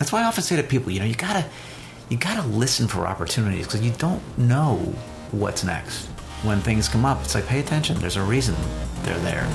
That's why I often say to people, you know, you gotta you gotta listen for opportunities because you don't know what's next. When things come up, it's like pay attention. There's a reason they're there.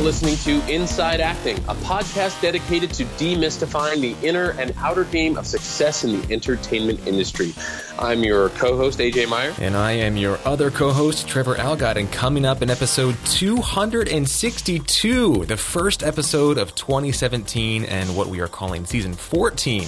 Listening to Inside Acting, a podcast dedicated to demystifying the inner and outer game of success in the entertainment industry. I'm your co host, AJ Meyer. And I am your other co host, Trevor Algatt. And coming up in episode 262, the first episode of 2017 and what we are calling season 14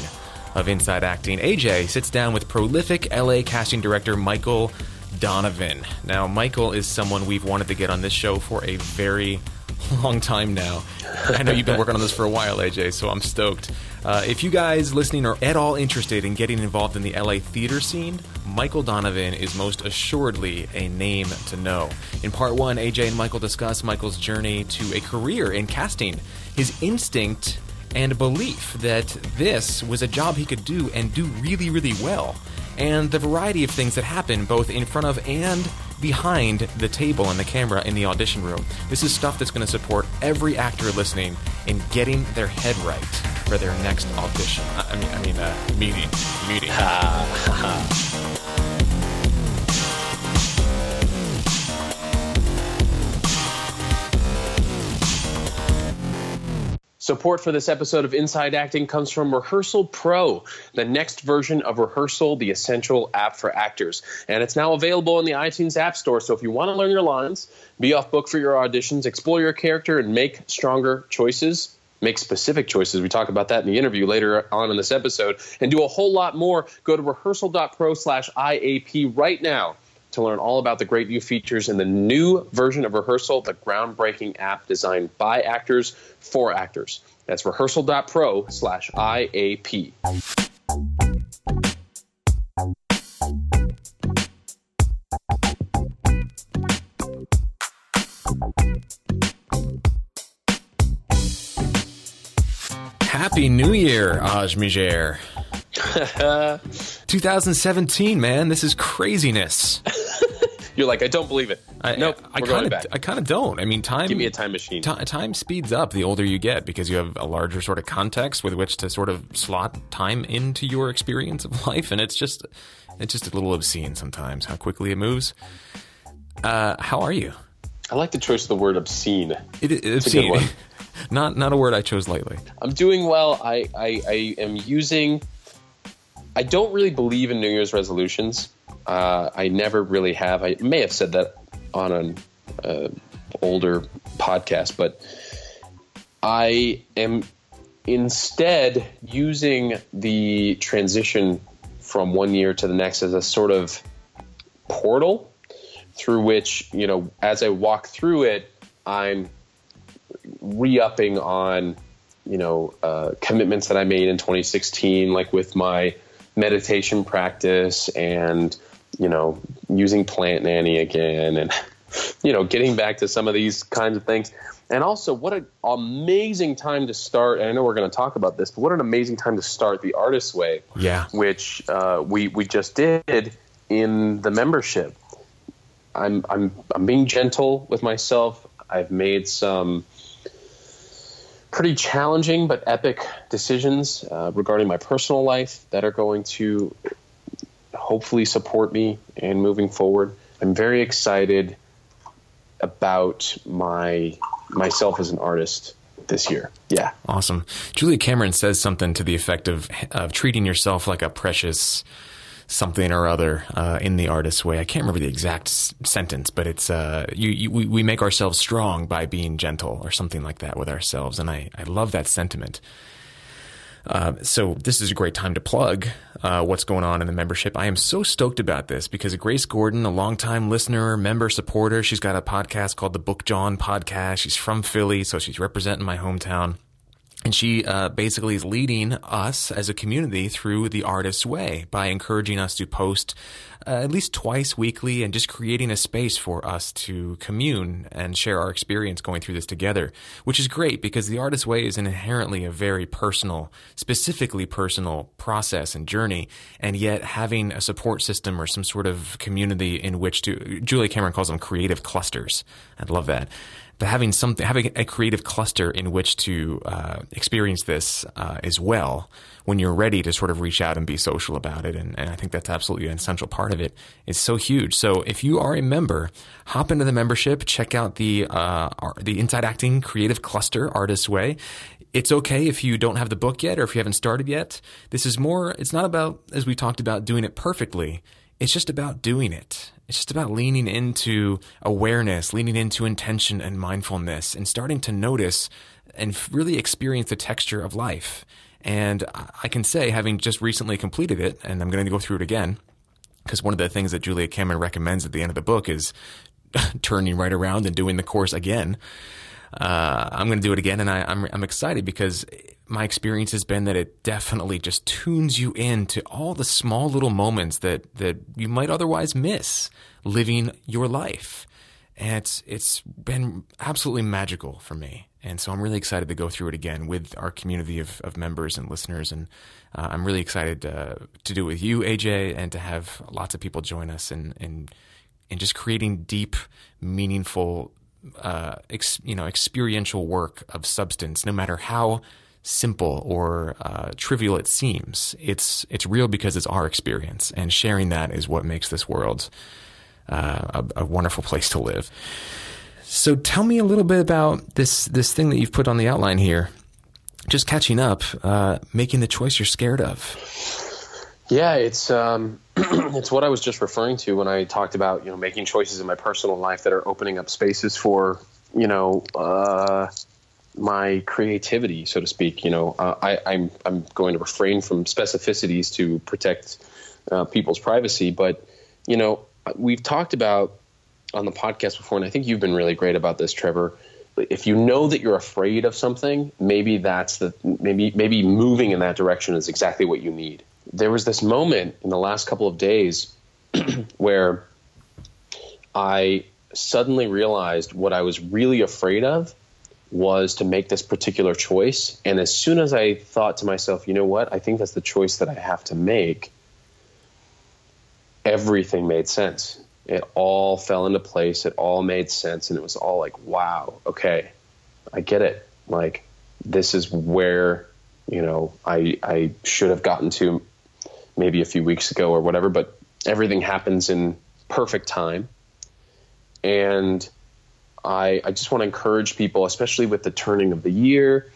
of Inside Acting, AJ sits down with prolific LA casting director Michael Donovan. Now, Michael is someone we've wanted to get on this show for a very long time now. I know you've been working on this for a while, AJ, so I'm stoked. Uh, if you guys listening are at all interested in getting involved in the LA theater scene, Michael Donovan is most assuredly a name to know. In part one, AJ and Michael discuss Michael's journey to a career in casting, his instinct and belief that this was a job he could do and do really, really well, and the variety of things that happen both in front of and behind the table and the camera in the audition room. This is stuff that's going to support every actor listening in getting their head right for their next audition. I mean, I mean, uh, meeting, meeting. Support for this episode of Inside Acting comes from Rehearsal Pro, the next version of Rehearsal, the essential app for actors. And it's now available in the iTunes App Store. So if you want to learn your lines, be off book for your auditions, explore your character, and make stronger choices, make specific choices. We talk about that in the interview later on in this episode, and do a whole lot more. Go to rehearsal.pro slash IAP right now to learn all about the great new features in the new version of Rehearsal, the groundbreaking app designed by actors for actors. That's rehearsal.pro slash IAP. Happy New Year, AJ Meyer. 2017, man, this is craziness. You're like, I don't believe it. I, nope, I kind of, I kind of don't. I mean, time. Give me a time machine. ti- time speeds up the older you get because you have a larger sort of context with which to sort of slot time into your experience of life, and it's just, it's just a little obscene sometimes how quickly it moves. Uh, how are you? I like the choice of the word obscene. It, it, a good obscene. one. not not a word I chose lightly. I'm doing well. I, I, I am using. I don't really believe in New Year's resolutions. Uh, I never really have. I may have said that on an uh, older podcast, but I am instead using the transition from one year to the next as a sort of portal through which you know as I walk through it, I'm re-upping on you know uh, commitments that I made in 2016, like with my meditation practice and you know using Plant Nanny again, and you know getting back to some of these kinds of things. And also, what an amazing time to start! And I know we're going to talk about this, but what an amazing time to start the Artist's Way, Yeah. which uh, we we just did in the membership. I'm I'm I'm being gentle with myself. I've made some pretty challenging but epic decisions uh, regarding my personal life that are going to hopefully support me in moving forward. I'm very excited about my myself as an artist this year. Yeah. Awesome. Julia Cameron says something to the effect of of treating yourself like a precious something or other uh, in the artist's way. I can't remember the exact s- sentence, but it's uh, you, you, we, make ourselves strong by being gentle or something like that with ourselves, and I, I love that sentiment. Uh, so this is a great time to plug uh, what's going on in the membership. I am so stoked about this because Grace Gordon, a longtime listener, member, supporter, she's got a podcast called the Book John Podcast. She's from Philly, so she's representing my hometown. And she uh, basically is leading us as a community through the artist's way by encouraging us to post uh, at least twice weekly and just creating a space for us to commune and share our experience going through this together, which is great because the artist's way is an inherently a very personal, specifically personal process and journey. And yet having a support system or some sort of community in which to, Julia Cameron calls them creative clusters. I love that but having something, having a creative cluster in which to uh, experience this uh, as well, when you're ready to sort of reach out and be social about it, and, and, I think that's absolutely an essential part of it. It's so huge. So if you are a member, hop into the membership, check out the uh, the Inside Acting Creative Cluster Artist Way. It's okay if you don't have the book yet or if you haven't started yet. This is more. It's not about as we talked about doing it perfectly. It's just about doing it. It's just about leaning into awareness, leaning into intention and mindfulness, and starting to notice and really experience the texture of life. And I can say, having just recently completed it, and I'm going to go through it again, because one of the things that Julia Cameron recommends at the end of the book is turning right around and doing the course again. Uh, I'm going to do it again, and I, I'm, I'm excited because my experience has been that it definitely just tunes you in to all the small little moments that that you might otherwise miss living your life. And it's it's been absolutely magical for me. And so I'm really excited to go through it again with our community of, of members and listeners. And uh, I'm really excited uh, to do it with you, AJ, and to have lots of people join us and and and just creating deep, meaningful, uh, ex, you know, experiential work of substance, no matter how simple or uh, trivial it seems. It's it's real because it's our experience, and sharing that is what makes this world uh, a, a, wonderful place to live. So, tell me a little bit about this this thing that you've put on the outline here. Just catching up, uh, making the choice you're scared of. Yeah, it's um, it's what I was just referring to when I talked about you know making choices in my personal life that are opening up spaces for you know uh, my creativity, so to speak. You know, uh, I, I'm, I'm going to refrain from specificities to protect uh, people's privacy, but you know, we've talked about on the podcast before, and I think you've been really great about this, Trevor. If you know that you're afraid of something, maybe that's the maybe maybe moving in that direction is exactly what you need. There was this moment in the last couple of days where I suddenly realized what I was really afraid of was to make this particular choice. And as soon as I thought to myself, you know what, I think that's the choice that I have to make, everything made sense. It all fell into place. It all made sense. And it was all like, wow, okay, I get it. Like, this is where, you know, I, I should have gotten to maybe a few weeks ago or whatever, but everything happens in perfect time. And I, I just want to encourage people, especially with the turning of the year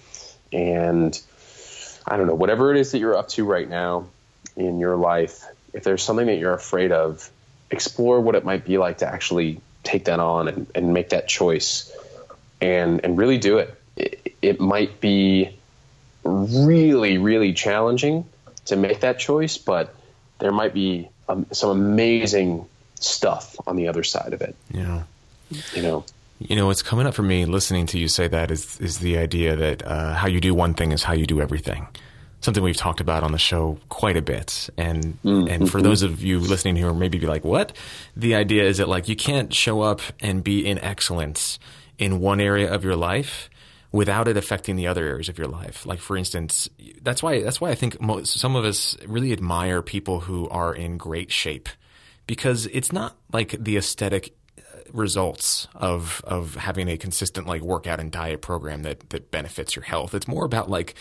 and I don't know, whatever it is that you're up to right now in your life, if there's something that you're afraid of, explore what it might be like to actually take that on and, and make that choice and, and really do it. it. It might be really, really challenging to make that choice, but there might be um, some amazing stuff on the other side of it. Yeah. You know, you know, what's coming up for me listening to you say that is is the idea that uh, how you do one thing is how you do everything. Something we've talked about on the show quite a bit, and mm-hmm. and for those of you listening who are maybe be like, "What?" The idea is that like you can't show up and be in excellence in one area of your life without it affecting the other areas of your life. Like for instance, that's why that's why I think most, some of us really admire people who are in great shape because it's not like the aesthetic uh, results of of having a consistent like workout and diet program that that benefits your health. It's more about like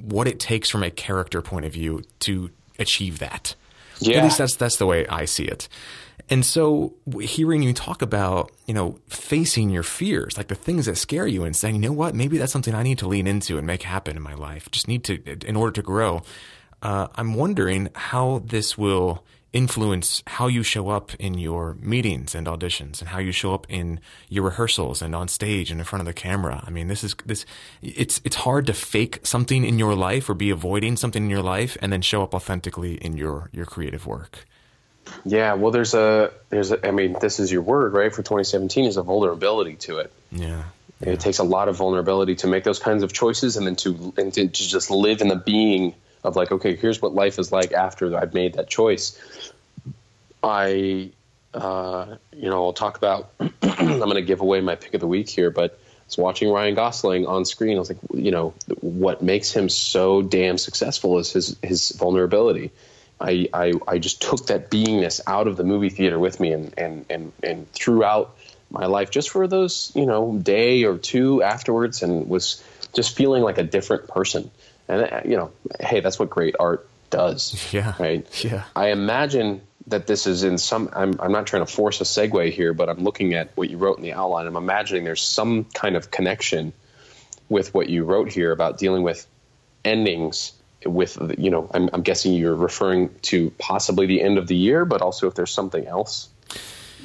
what it takes from a character point of view to achieve that. Yeah. At least that's that's the way I see it. And so hearing you talk about, you know, facing your fears, like the things that scare you and saying, you know what, maybe that's something I need to lean into and make happen in my life. Just need to, in order to grow. Uh, I'm wondering how this will influence how you show up in your meetings and auditions and how you show up in your rehearsals and on stage and in front of the camera. I mean, this is this it's it's hard to fake something in your life or be avoiding something in your life and then show up authentically in your your creative work. Yeah, well there's a there's a I mean, this is your word, right? For 2017 is a vulnerability to it. Yeah. It takes a lot of vulnerability to make those kinds of choices, and then to and to, to just live in the being of like, okay, here's what life is like after I've made that choice. I, uh, you know, I'll talk about. I'm going to give away my pick of the week here, but I watching Ryan Gosling on screen. I was like, you know, what makes him so damn successful is his his vulnerability. I, I, I just took that beingness out of the movie theater with me and, and, and, and throughout my life just for those, you know, day or two afterwards and was just feeling like a different person. And, uh, you know, hey, that's what great art does. Yeah. Right. Yeah. I imagine that this is in some, I'm, I'm not trying to force a segue here, but I'm looking at what you wrote in the outline. I'm imagining there's some kind of connection with what you wrote here about dealing with endings with you know I'm, I'm, guessing you're referring to possibly the end of the year but also if there's something else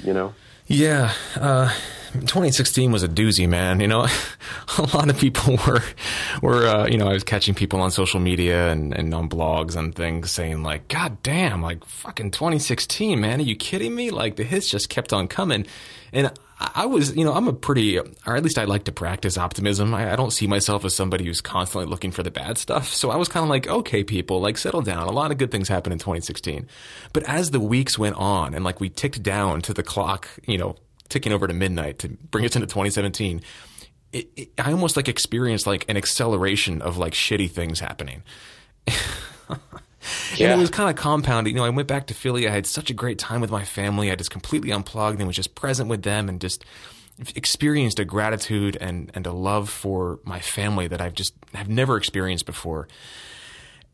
you know yeah uh, 2016 was a doozy man you know a lot of people were were uh, you know i was catching people on social media and, and on blogs and things saying like god damn like fucking 2016 man are you kidding me like the hits just kept on coming and I was, you know, I'm a pretty, or at least I like to practice optimism. I, I, don't see myself as somebody who's constantly looking for the bad stuff. So I was kind of like, okay, people, like settle down. A lot of good things happened in 2016. But as the weeks went on and like we ticked down to the clock, you know, ticking over to midnight to bring us into 2017, it, it, I almost like experienced like an acceleration of like shitty things happening. Yeah. And it was kind of compounding. You know, I went back to Philly. I had such a great time with my family. I just completely unplugged and was just present with them and just experienced a gratitude and, and a love for my family that I've just have never experienced before.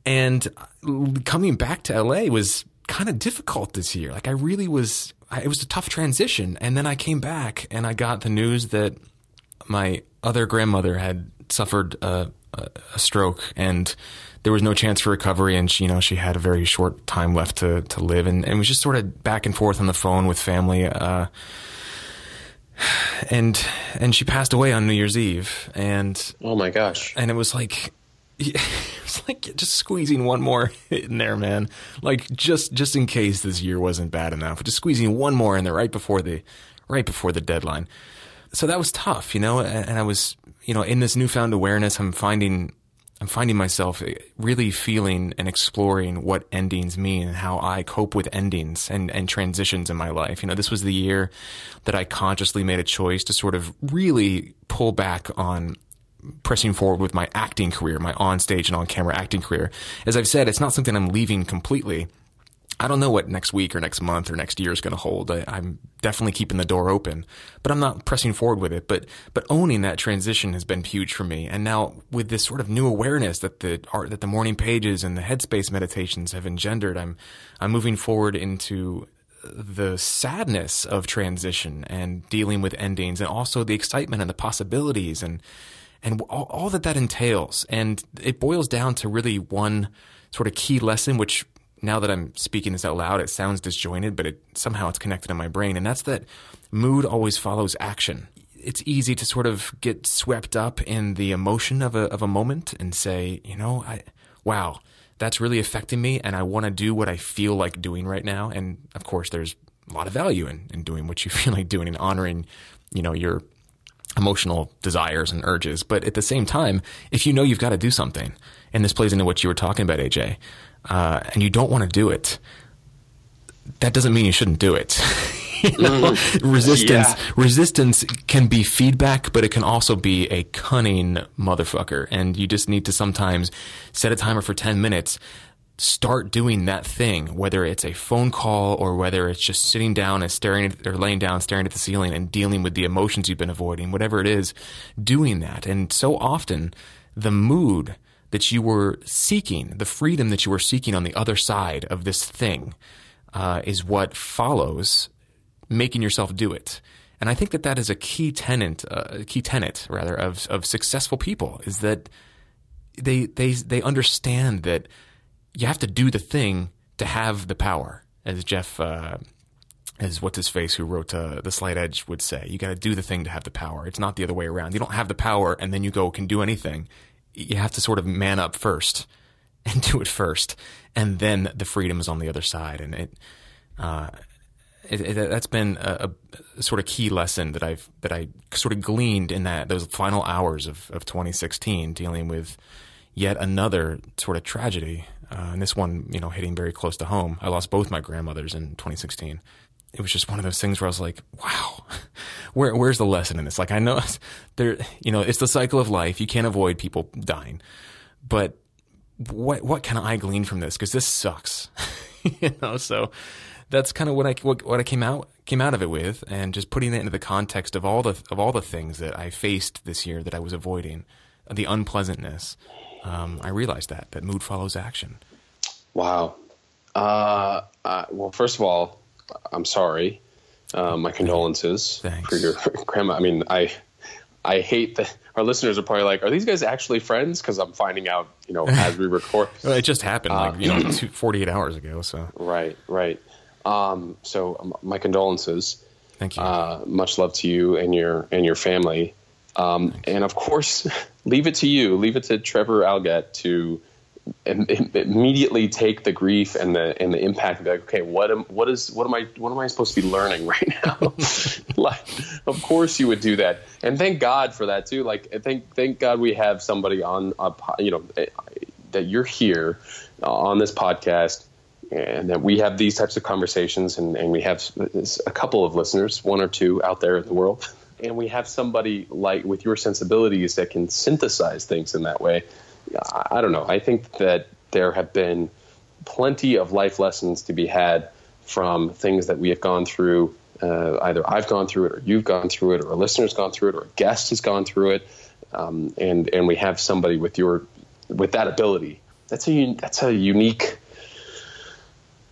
And uh, coming back to LA was kind of difficult this year. Like I really was, it was a tough transition. And then I came back and I got the news that my other grandmother had suffered a, a, a stroke and there was no chance for recovery, and she, you know she had a very short time left to to live, and, and it was just sort of back and forth on the phone with family. Uh, and and she passed away on New Year's Eve, and oh my gosh! And it was like it was like just squeezing one more in there, man. Like just just in case this year wasn't bad enough, just squeezing one more in there right before the right before the deadline. So that was tough, you know. And I was, you know, in this newfound awareness, I'm finding I'm finding myself eh, really feeling and exploring what endings mean and how I cope with endings and, and transitions in my life. You know, this was the year that I consciously made a choice to sort of really pull back on pressing forward with my acting career, my on stage and on camera acting career. As I've said, it's not something I'm leaving completely. I don't know what next week or next month or next year is going to hold. I, am definitely keeping the door open, but I'm not pressing forward with it. But but owning that transition has been huge for me. And now with this sort of new awareness that the art that the morning pages and the headspace meditations have engendered, I'm I'm moving forward into the sadness of transition and dealing with endings, and also the excitement and the possibilities and and all, all that that entails. And it boils down to really one sort of key lesson, which now that I'm speaking this out loud, it sounds disjointed, but it somehow it's connected in my brain. And that's that mood always follows action. It's easy to sort of get swept up in the emotion of a of a moment and say, you know, I wow, that's really affecting me and I want to do what I feel like doing right now. And of course there's a lot of value in, in doing what you feel like doing and honoring, you know, your emotional desires and urges. But at the same time, if you know you've got to do something, and this plays into what you were talking about, AJ, uh, and you don't want to do it, that doesn't mean you shouldn't do it. you know? mm. Resistance yeah. resistance can be feedback, but it can also be a cunning motherfucker. And you just need to sometimes set a timer for ten minutes. Start doing that thing, whether it's a phone call or whether it's just sitting down and staring at, or laying down, staring at the ceiling and dealing with the emotions you've been avoiding, whatever it is, doing that. And so often the mood that you were seeking, the freedom that you were seeking on the other side of this thing, uh, is what follows making yourself do it. And I think that that is a key tenant, uh, key tenet rather of of successful people is that they they they understand that you have to do the thing to have the power, as Jeff. Uh, as what's his face who wrote uh, the slight edge would say you got to do the thing to have the power it's not the other way around you don't have the power and then you go can do anything you have to sort of man up first and do it first, and then the freedom is on the other side. And it, uh, it, it, that's been a, a, sort of key lesson that I've that I sort of gleaned in that those final hours of, of 2016, dealing with yet another sort of tragedy, uh, and this one, you know, hitting very close to home. I lost both my grandmothers in 2016. It was just one of those things where I was like, "Wow, where, where's the lesson in this?" Like, I know there, you know, it's the cycle of life. You can't avoid people dying, but what what can I glean from this? Because this sucks, you know. So that's kind of what I what, what I came out came out of it with, and just putting it into the context of all the of all the things that I faced this year that I was avoiding, the unpleasantness. Um, I realized that that mood follows action. Wow. Uh, uh, well, first of all, I'm sorry. Uh, my condolences Thanks. for your grandma. I mean, I I hate that our listeners are probably like, are these guys actually friends? Because I'm finding out, you know, as we record. it just happened, like you know, two, 48 hours ago. So right, right. Um, so um, my condolences. thank you. Uh, much love to you and your and your family. Um, and of course, leave it to you. Leave it to Trevor Algatt to im- im- immediately take the grief and the and the impact and be like, okay, what am what is what am I what am I supposed to be learning right now? like, of course you would do that, and thank God for that too. Like, thank thank God we have somebody on, a you know, eh, that you're here uh, on this podcast and that we have these types of conversations and, and we have a couple of listeners one or two out there in the world and we have somebody like with your sensibilities that can synthesize things in that way. I, I don't know. I think that there have been plenty of life lessons to be had from things that we have gone through uh, either i've gone through it or you've gone through it or a listener's gone through it or a guest has gone through it. Um, and and we have somebody with your with that ability. That's a that's a unique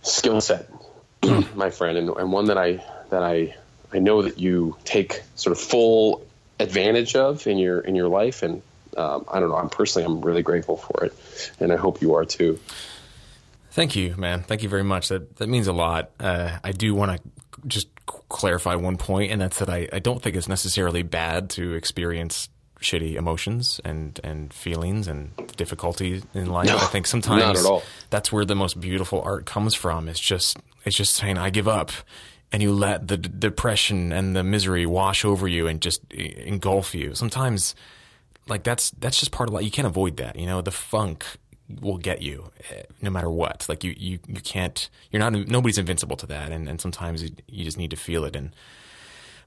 skill set, my friend, and, and one that I that I I know that you take sort of full advantage of in your in your life, and um, I don't know. I'm personally I'm really grateful for it, and I hope you are too. Thank you, man. Thank you very much. That that means a lot. Uh, I do want to just clarify one point, and that's that I, I don't think it's necessarily bad to experience shitty emotions and and feelings and difficulty in life. No, I think sometimes not at all. that's where the most beautiful art comes from. It's just it's just saying I give up, and you let the d- depression and the misery wash over you and just engulf you. Sometimes, like that's that's just part of life. You can't avoid that. You know, the funk will get you eh, no matter what. Like you you you can't. You're not. Nobody's invincible to that. And and sometimes you, you just need to feel it. And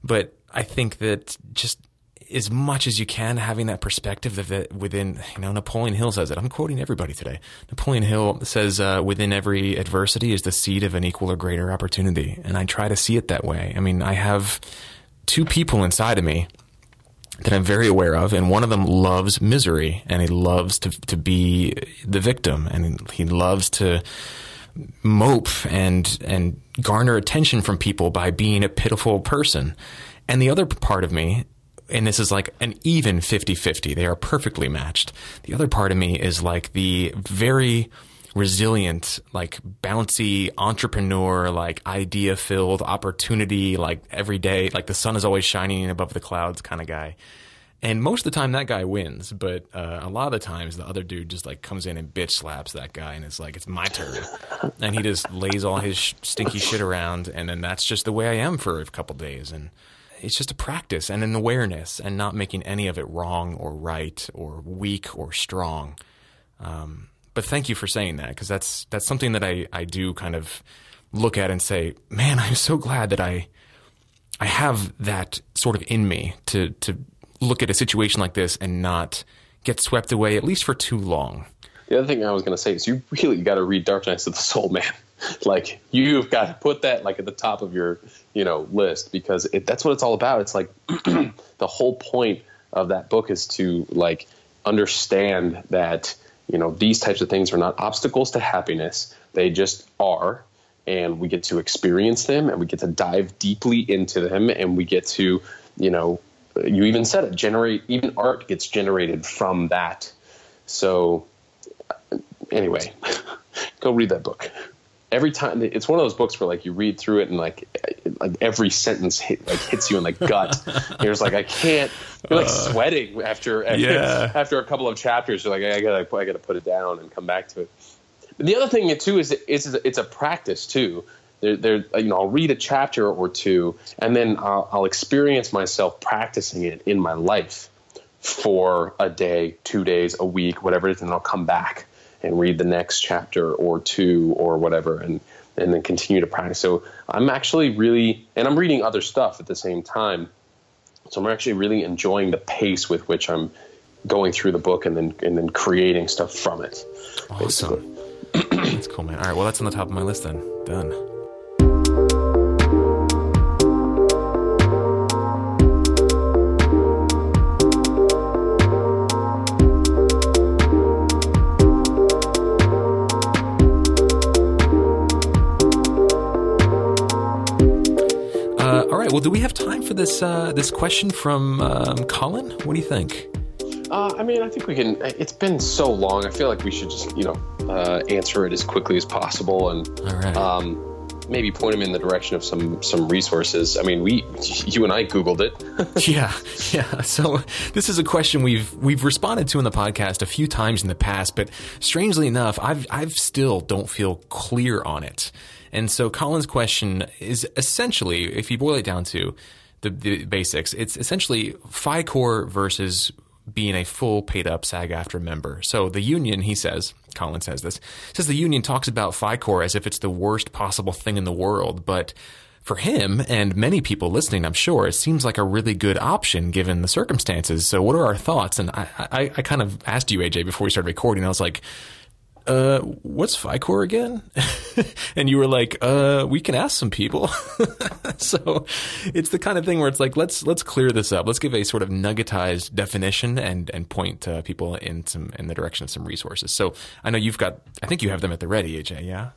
but I think that just as much as you can having that perspective of that within you know Napoleon Hill says it. I'm quoting everybody today. Napoleon Hill says uh, within every adversity is the seed of an equal or greater opportunity. And I try to see it that way. I mean I have two people inside of me that I'm very aware of, and one of them loves misery, and he loves to to be the victim, and he loves to mope and and garner attention from people by being a pitiful person. And the other part of me, and this is like an even 50-50, they are perfectly matched. The other part of me is like the very resilient, like bouncy entrepreneur, like idea filled opportunity, like every day, like the sun is always shining above the clouds kind of guy. And most of the time that guy wins, but uh, a lot of the times the other dude just like comes in and bitch slaps that guy, and it's like it's my turn, and he just lays all his sh- stinky shit around, and then that's just the way I am for a couple days, and it's just a practice and an awareness, and not making any of it wrong or right or weak or strong. Um, but thank you for saying that because that's that's something that I I do kind of look at and say, man, I'm so glad that I I have that sort of in me to to look at a situation like this and not get swept away at least for too long. The other thing I was going to say is you really got to read Dark Nights of the Soul, man. like you've got to put that like at the top of your you know list because it, that's what it's all about. It's like the whole point of that book is to like understand that you know these types of things are not obstacles to happiness; they just are, and we get to experience them and we get to dive deeply into them and we get to you know you even said it generate even art gets generated from that. So anyway go read that book every time it's one of those books where like you read through it and like like every sentence hit, like hits you in the gut. You're just like i can't you're like uh, sweating after after, yeah. after a couple of chapters. You're like i gotta i gotta put it down and come back to it. But the other thing too is it, it's it's a practice too. There, there, you know, I'll read a chapter or two, and then I'll, I'll experience myself practicing it in my life for a day, two days, a week, whatever it is, and I'll come back and read the next chapter or two or whatever, and and then continue to practice. So I'm actually really, and I'm reading other stuff at the same time. So I'm actually really enjoying the pace with which I'm going through the book and then and then creating stuff from it. Awesome. that's cool, man. All right, well, that's on the top of my list then. Done. Right. Well, do we have time for this uh, this question from um, Colin? What do you think? Uh, I mean, I think we can. It's been so long. I feel like we should just, you know, uh, answer it as quickly as possible, and right. um, maybe point him in the direction of some some resources. I mean, we, you and I googled it. yeah, yeah. So this is a question we've we've responded to in the podcast a few times in the past, but strangely enough, I've I've still don't feel clear on it. And so Colin's question is essentially, if you boil it down to the, the basics, it's essentially FICOR versus being a full paid up SAG-AFTRA member. So the union, he says, Colin says this, says the union talks about FICOR as if it's the worst possible thing in the world, but for him and many people listening, I'm sure, it seems like a really good option given the circumstances. So, what are our thoughts? And I, I, I kind of asked you, AJ, before we started recording. I was like, uh, what's FICOR again? and you were like, uh, we can ask some people. so it's the kind of thing where it's like, let's, let's clear this up. Let's give a sort of nuggetized definition and, and point uh, people in some, in the direction of some resources. So I know you've got, I think you have them at the ready, AJ. Yeah.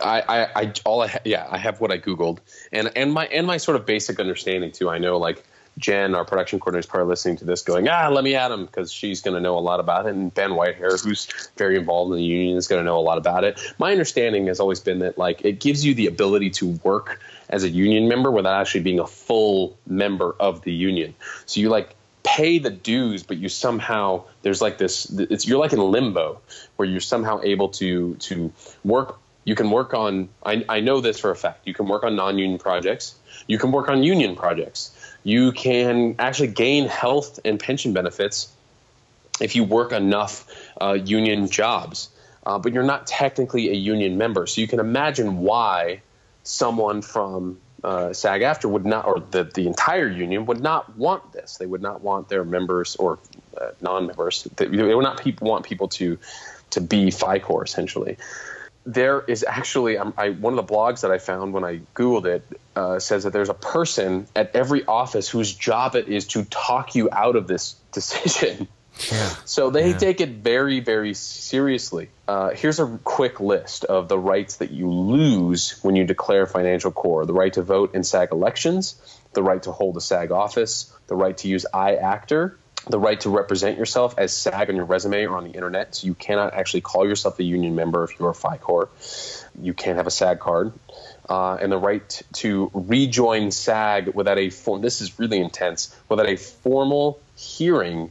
I, I, I all I ha- yeah, I have what I googled, and and my and my sort of basic understanding too. I know like Jen, our production coordinator, is probably listening to this, going, ah, let me add him because she's going to know a lot about it. And Ben Whitehair, who's very involved in the union, is going to know a lot about it. My understanding has always been that like it gives you the ability to work as a union member without actually being a full member of the union. So you like pay the dues, but you somehow there's like this. It's you're like in limbo where you're somehow able to to work. You can work on. I, I know this for a fact. You can work on non-union projects. You can work on union projects you can actually gain health and pension benefits if you work enough uh, union jobs, uh, but you're not technically a union member. So you can imagine why someone from uh, SAG-AFTRA would not, or the, the entire union would not want this. They would not want their members or uh, non-members. They, they would not pe- want people to to be FICOR essentially there is actually um, I, one of the blogs that I found when I googled it uh, says that there's a person at every office whose job it is to talk you out of this decision. Yeah. So they Yeah. take it very, very seriously. Uh, here's a quick list of the rights that you lose when you declare financial core: the right to vote in SAG elections, the right to hold a SAG office, the right to use iActor, the right to represent yourself as SAG on your resume or on the internet. So you cannot actually call yourself a union member if you're a FICOR. You can't have a SAG card. Uh, and the right to rejoin SAG without a form. This is really intense. Without a formal hearing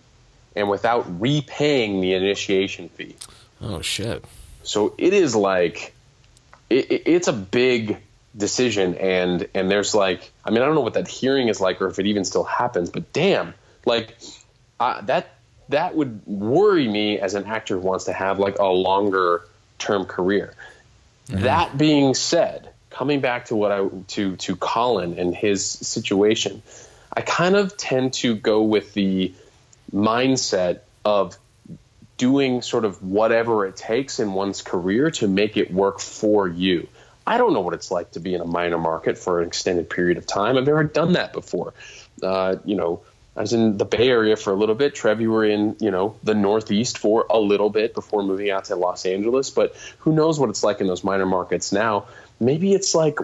and without repaying the initiation fee. Oh shit. So it is like it, it- it's a big decision, and and there's like I mean I don't know what that hearing is like or if it even still happens, but damn, like uh, that that would worry me as an actor who wants to have like a longer term career. That being said, coming back to what I to to Colin and his situation, I kind of tend to go with the mindset of doing sort of whatever it takes in one's career to make it work for you. I don't know what it's like to be in a minor market for an extended period of time. I've never done that before. Uh, you know, I was in the Bay Area for a little bit. Trev, you were in, you know, the Northeast for a little bit before moving out to Los Angeles. But who knows what it's like in those minor markets now? Maybe it's like,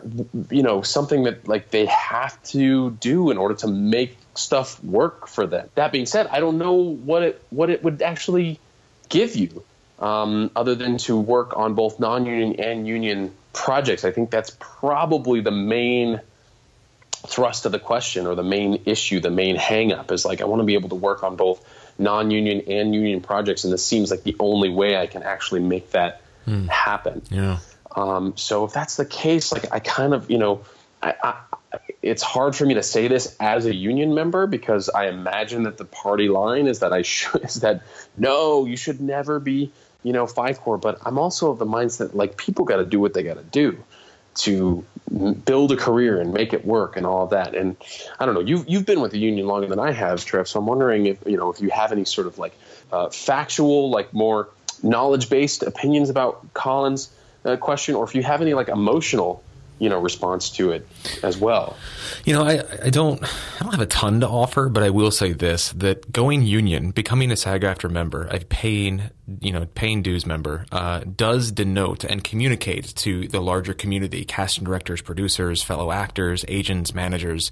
you know, something that like they have to do in order to make stuff work for them. That being said, I don't know what it what it would actually give you um, other than to work on both non-union and union projects. I think that's probably the main thrust of the question or the main issue, the main hang-up is like I want to be able to work on both non-union and union projects, and this seems like the only way I can actually make that happen. Yeah. Um, so if that's the case, like I kind of, you know, I, I, it's hard for me to say this as a union member because I imagine that the party line is that I should is that no, you should never be, you know, FICOR. But I'm also of the mindset like people got to do what they got to do to build a career and make it work and all of that. And I don't know, you've you've been with the union longer than I have, Trev. So I'm wondering if you know if you have any sort of like uh, factual, like more knowledge based opinions about Colin's uh, question, or if you have any like emotional you know response to it as well. You know I, I don't i don't have a ton to offer but i will say this that going union becoming a SAG-AFTRA member a paying you know paying dues member uh, does denote and communicate to the larger community casting directors producers fellow actors agents managers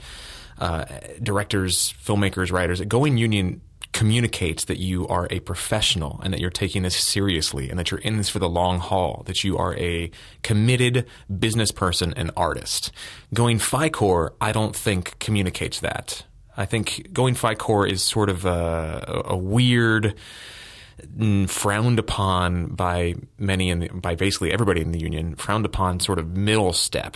uh, directors filmmakers writers. Going union communicates that you are a professional and that you're taking this seriously and that you're in this for the long haul, that you are a committed business person and artist. Going FICOR, I don't think communicates that. I think going FICOR is sort of a, a weird, mm, frowned upon by many and by basically everybody in the union, frowned upon sort of middle step.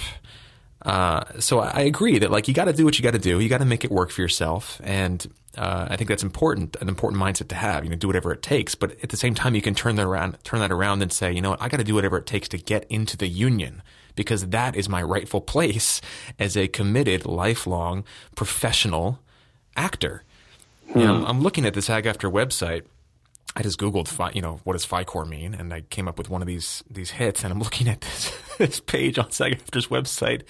Uh, so I agree that like you got to do what you got to do. You got to make it work for yourself, and uh, I think that's important, an important mindset to have. You know, do whatever it takes, but at the same time, you can turn that around, turn that around, and say, you know what, I got to do whatever it takes to get into the union because that is my rightful place as a committed, lifelong, professional actor. Hmm. You know, I'm looking at the SAG-AFTRA website. I just googled, you know, what does FICOR mean, and I came up with one of these these hits. And I'm looking at this this page on SAG-AFTRA's website,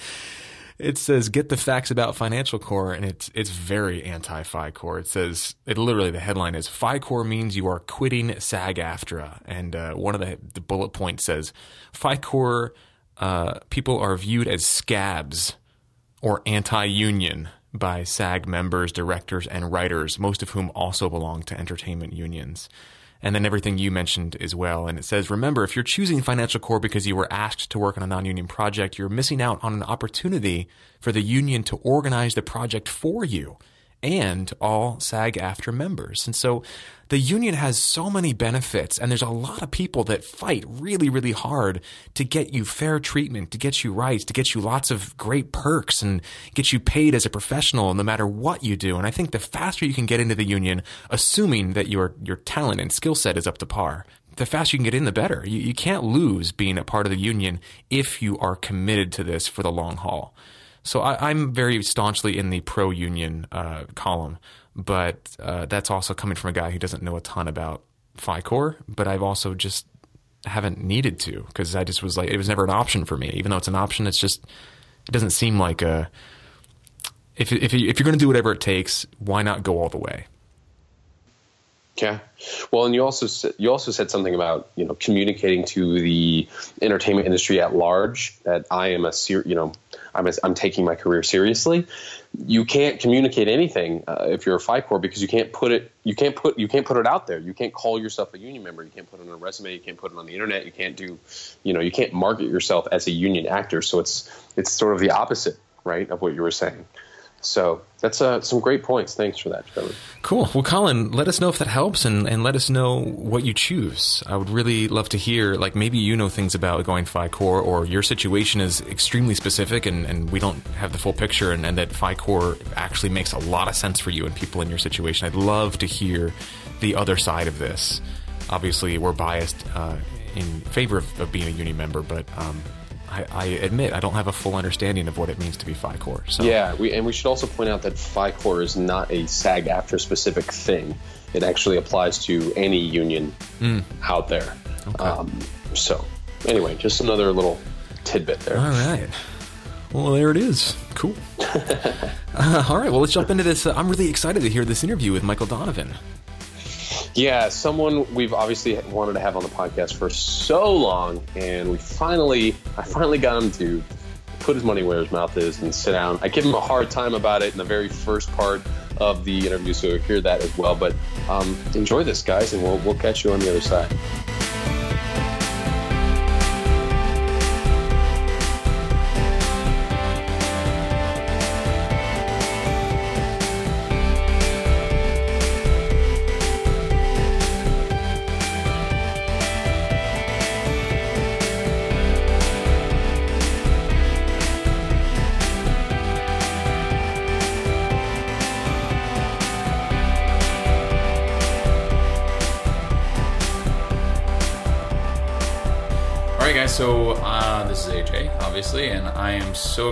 it says get the facts about Financial Core, and it's it's very anti FICOR. It says it literally the headline is FICOR means you are quitting SAG-AFTRA, and uh, one of the, the bullet points says FICOR uh, people are viewed as scabs or anti-union by SAG members, directors, and writers, most of whom also belong to entertainment unions and then everything you mentioned as well. And it says, remember, if you're choosing Financial Core because you were asked to work on a non-union project, you're missing out on an opportunity for the union to organize the project for you and all SAG-AFTRA members. And so the union has so many benefits and there's a lot of people that fight really, really hard to get you fair treatment, to get you rights, to get you lots of great perks and get you paid as a professional no matter what you do. And I think the faster you can get into the union, assuming that your, your talent and skill set is up to par, the faster you can get in, the better. You, you can't lose being a part of the union if you are committed to this for the long haul. So I, am very staunchly in the pro union uh, column, but uh, that's also coming from a guy who doesn't know a ton about FICOR. But I've also just haven't needed to because I just was like it was never an option for me. Even though it's an option, it's just it doesn't seem like a if if if you're going to do whatever it takes, why not go all the way? Yeah, well, and you also you also said something about you know communicating to the entertainment industry at large that I am a ser- you know I'm a, I'm taking my career seriously. You can't communicate anything uh, if you're a FICOR because you can't put it you can't put you can't put it out there. You can't call yourself a union member. You can't put it on a resume. You can't put it on the internet. You can't do you know you can't market yourself as a union actor. So it's it's sort of the opposite, right, of what you were saying. So that's uh, some great points. Thanks for that, Trevor. Cool. Well, Colin, let us know if that helps, and, and let us know what you choose. I would really love to hear, like maybe you know things about going FICOR, or your situation is extremely specific, and, and we don't have the full picture, and, and that FICOR actually makes a lot of sense for you and people in your situation. I'd love to hear the other side of this. Obviously, we're biased uh, in favor of, of, being a union member, but um, I, I, admit I don't have a full understanding of what it means to be FICOR. So yeah, we, and we should also point out that FICOR is not a SAG-AFTRA specific thing. It actually applies to any union mm. out there. Okay. Um, so anyway, just another little tidbit there. All right. Well, there it is. Cool. uh, all right. Well, let's jump into this. Uh, I'm really excited to hear this interview with Michael Donovan. Yeah, someone we've obviously wanted to have on the podcast for so long, and we finally, I finally got him to put his money where his mouth is and sit down. I give him a hard time about it in the very first part of the interview, so you'll hear that as well. But um, enjoy this, guys, and we'll, we'll catch you on the other side.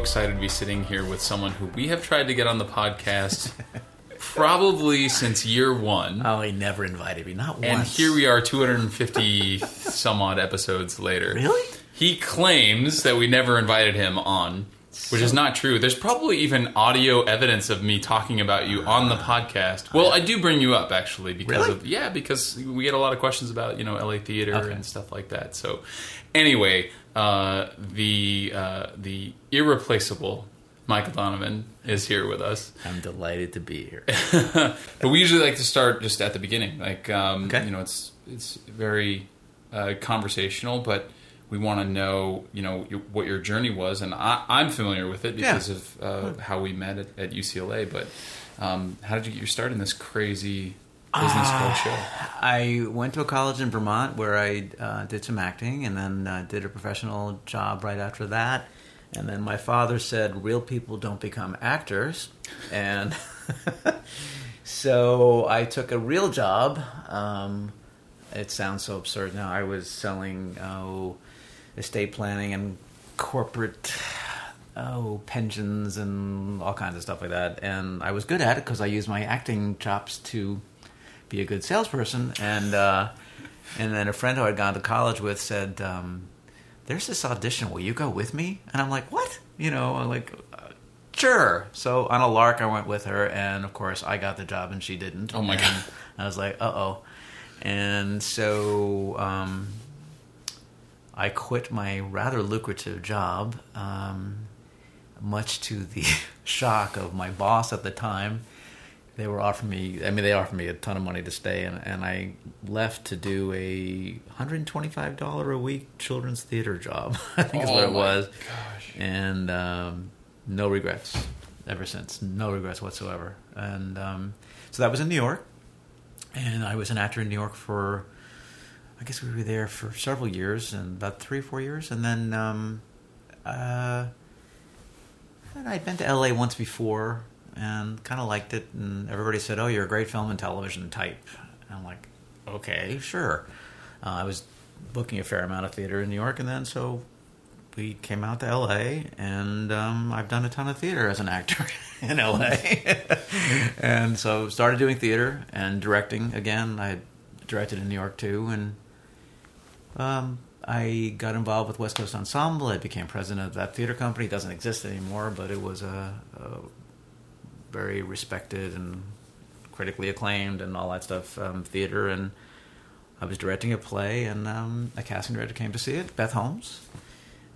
Excited to be sitting here with someone who we have tried to get on the podcast probably since year one. Oh, he never invited me, not once. and here we are, 250 some odd episodes later. Really? He claims that we never invited him on, which is not true. There's probably even audio evidence of me talking about you on the podcast. Well, I do bring you up actually because Really? of yeah, because we get a lot of questions about you know LA theater and stuff like that. So anyway, uh, the uh, the irreplaceable Michael Donovan is here with us. I'm delighted to be here. But we usually like to start just at the beginning. Like, um, Okay. you know, it's it's very uh, conversational, but we want to know, you know, your, what your journey was, and I, I'm familiar with it because Yeah. of uh, how we met at, at UCLA. But um, how did you get your start in this crazy business Ah. culture? I went to a college in Vermont where I uh, did some acting and then uh, did a professional job right after that. And then my father said, Real people don't become actors. And so I took a real job. Um, it sounds so absurd now. I was selling oh, estate planning and corporate oh pensions and all kinds of stuff like that. And I was good at it because I used my acting chops to be a good salesperson. And uh, and then a friend who I'd gone to college with said, um, "There's this audition. Will you go with me?" And I'm like, "What?" You know, I'm like. Uh, Sure. So on a lark, I went with her, and of course, I got the job and she didn't. Oh my And God. I was like, "Uh oh," and so um, I quit my rather lucrative job, um, much to the shock of my boss at the time. They were offering me, I mean, they offered me a ton of money to stay, and, and I left to do a $125 a week children's theater job, I think is what Oh it was. gosh. And um, no regrets ever since. No regrets whatsoever. And um, so that was in New York. And I was an actor in New York for, I guess we were there for several years, and about three or four years. And then um, uh, and I'd been to LA once before and kind of liked it. And everybody said, "Oh, you're a great film and television type." And I'm like, "Okay, sure." Uh, I was booking a fair amount of theater in New York, and then so we came out to LA, and um, I've done a ton of theater as an actor in LA, and so started doing theater and directing again. I had directed in New York too, and um, I got involved with West Coast Ensemble. I became president of that theater company. It doesn't exist anymore, but it was a, a very respected and critically acclaimed and all that stuff um, theater. And I was directing a play, and um, a casting director came to see it, Beth Holmes.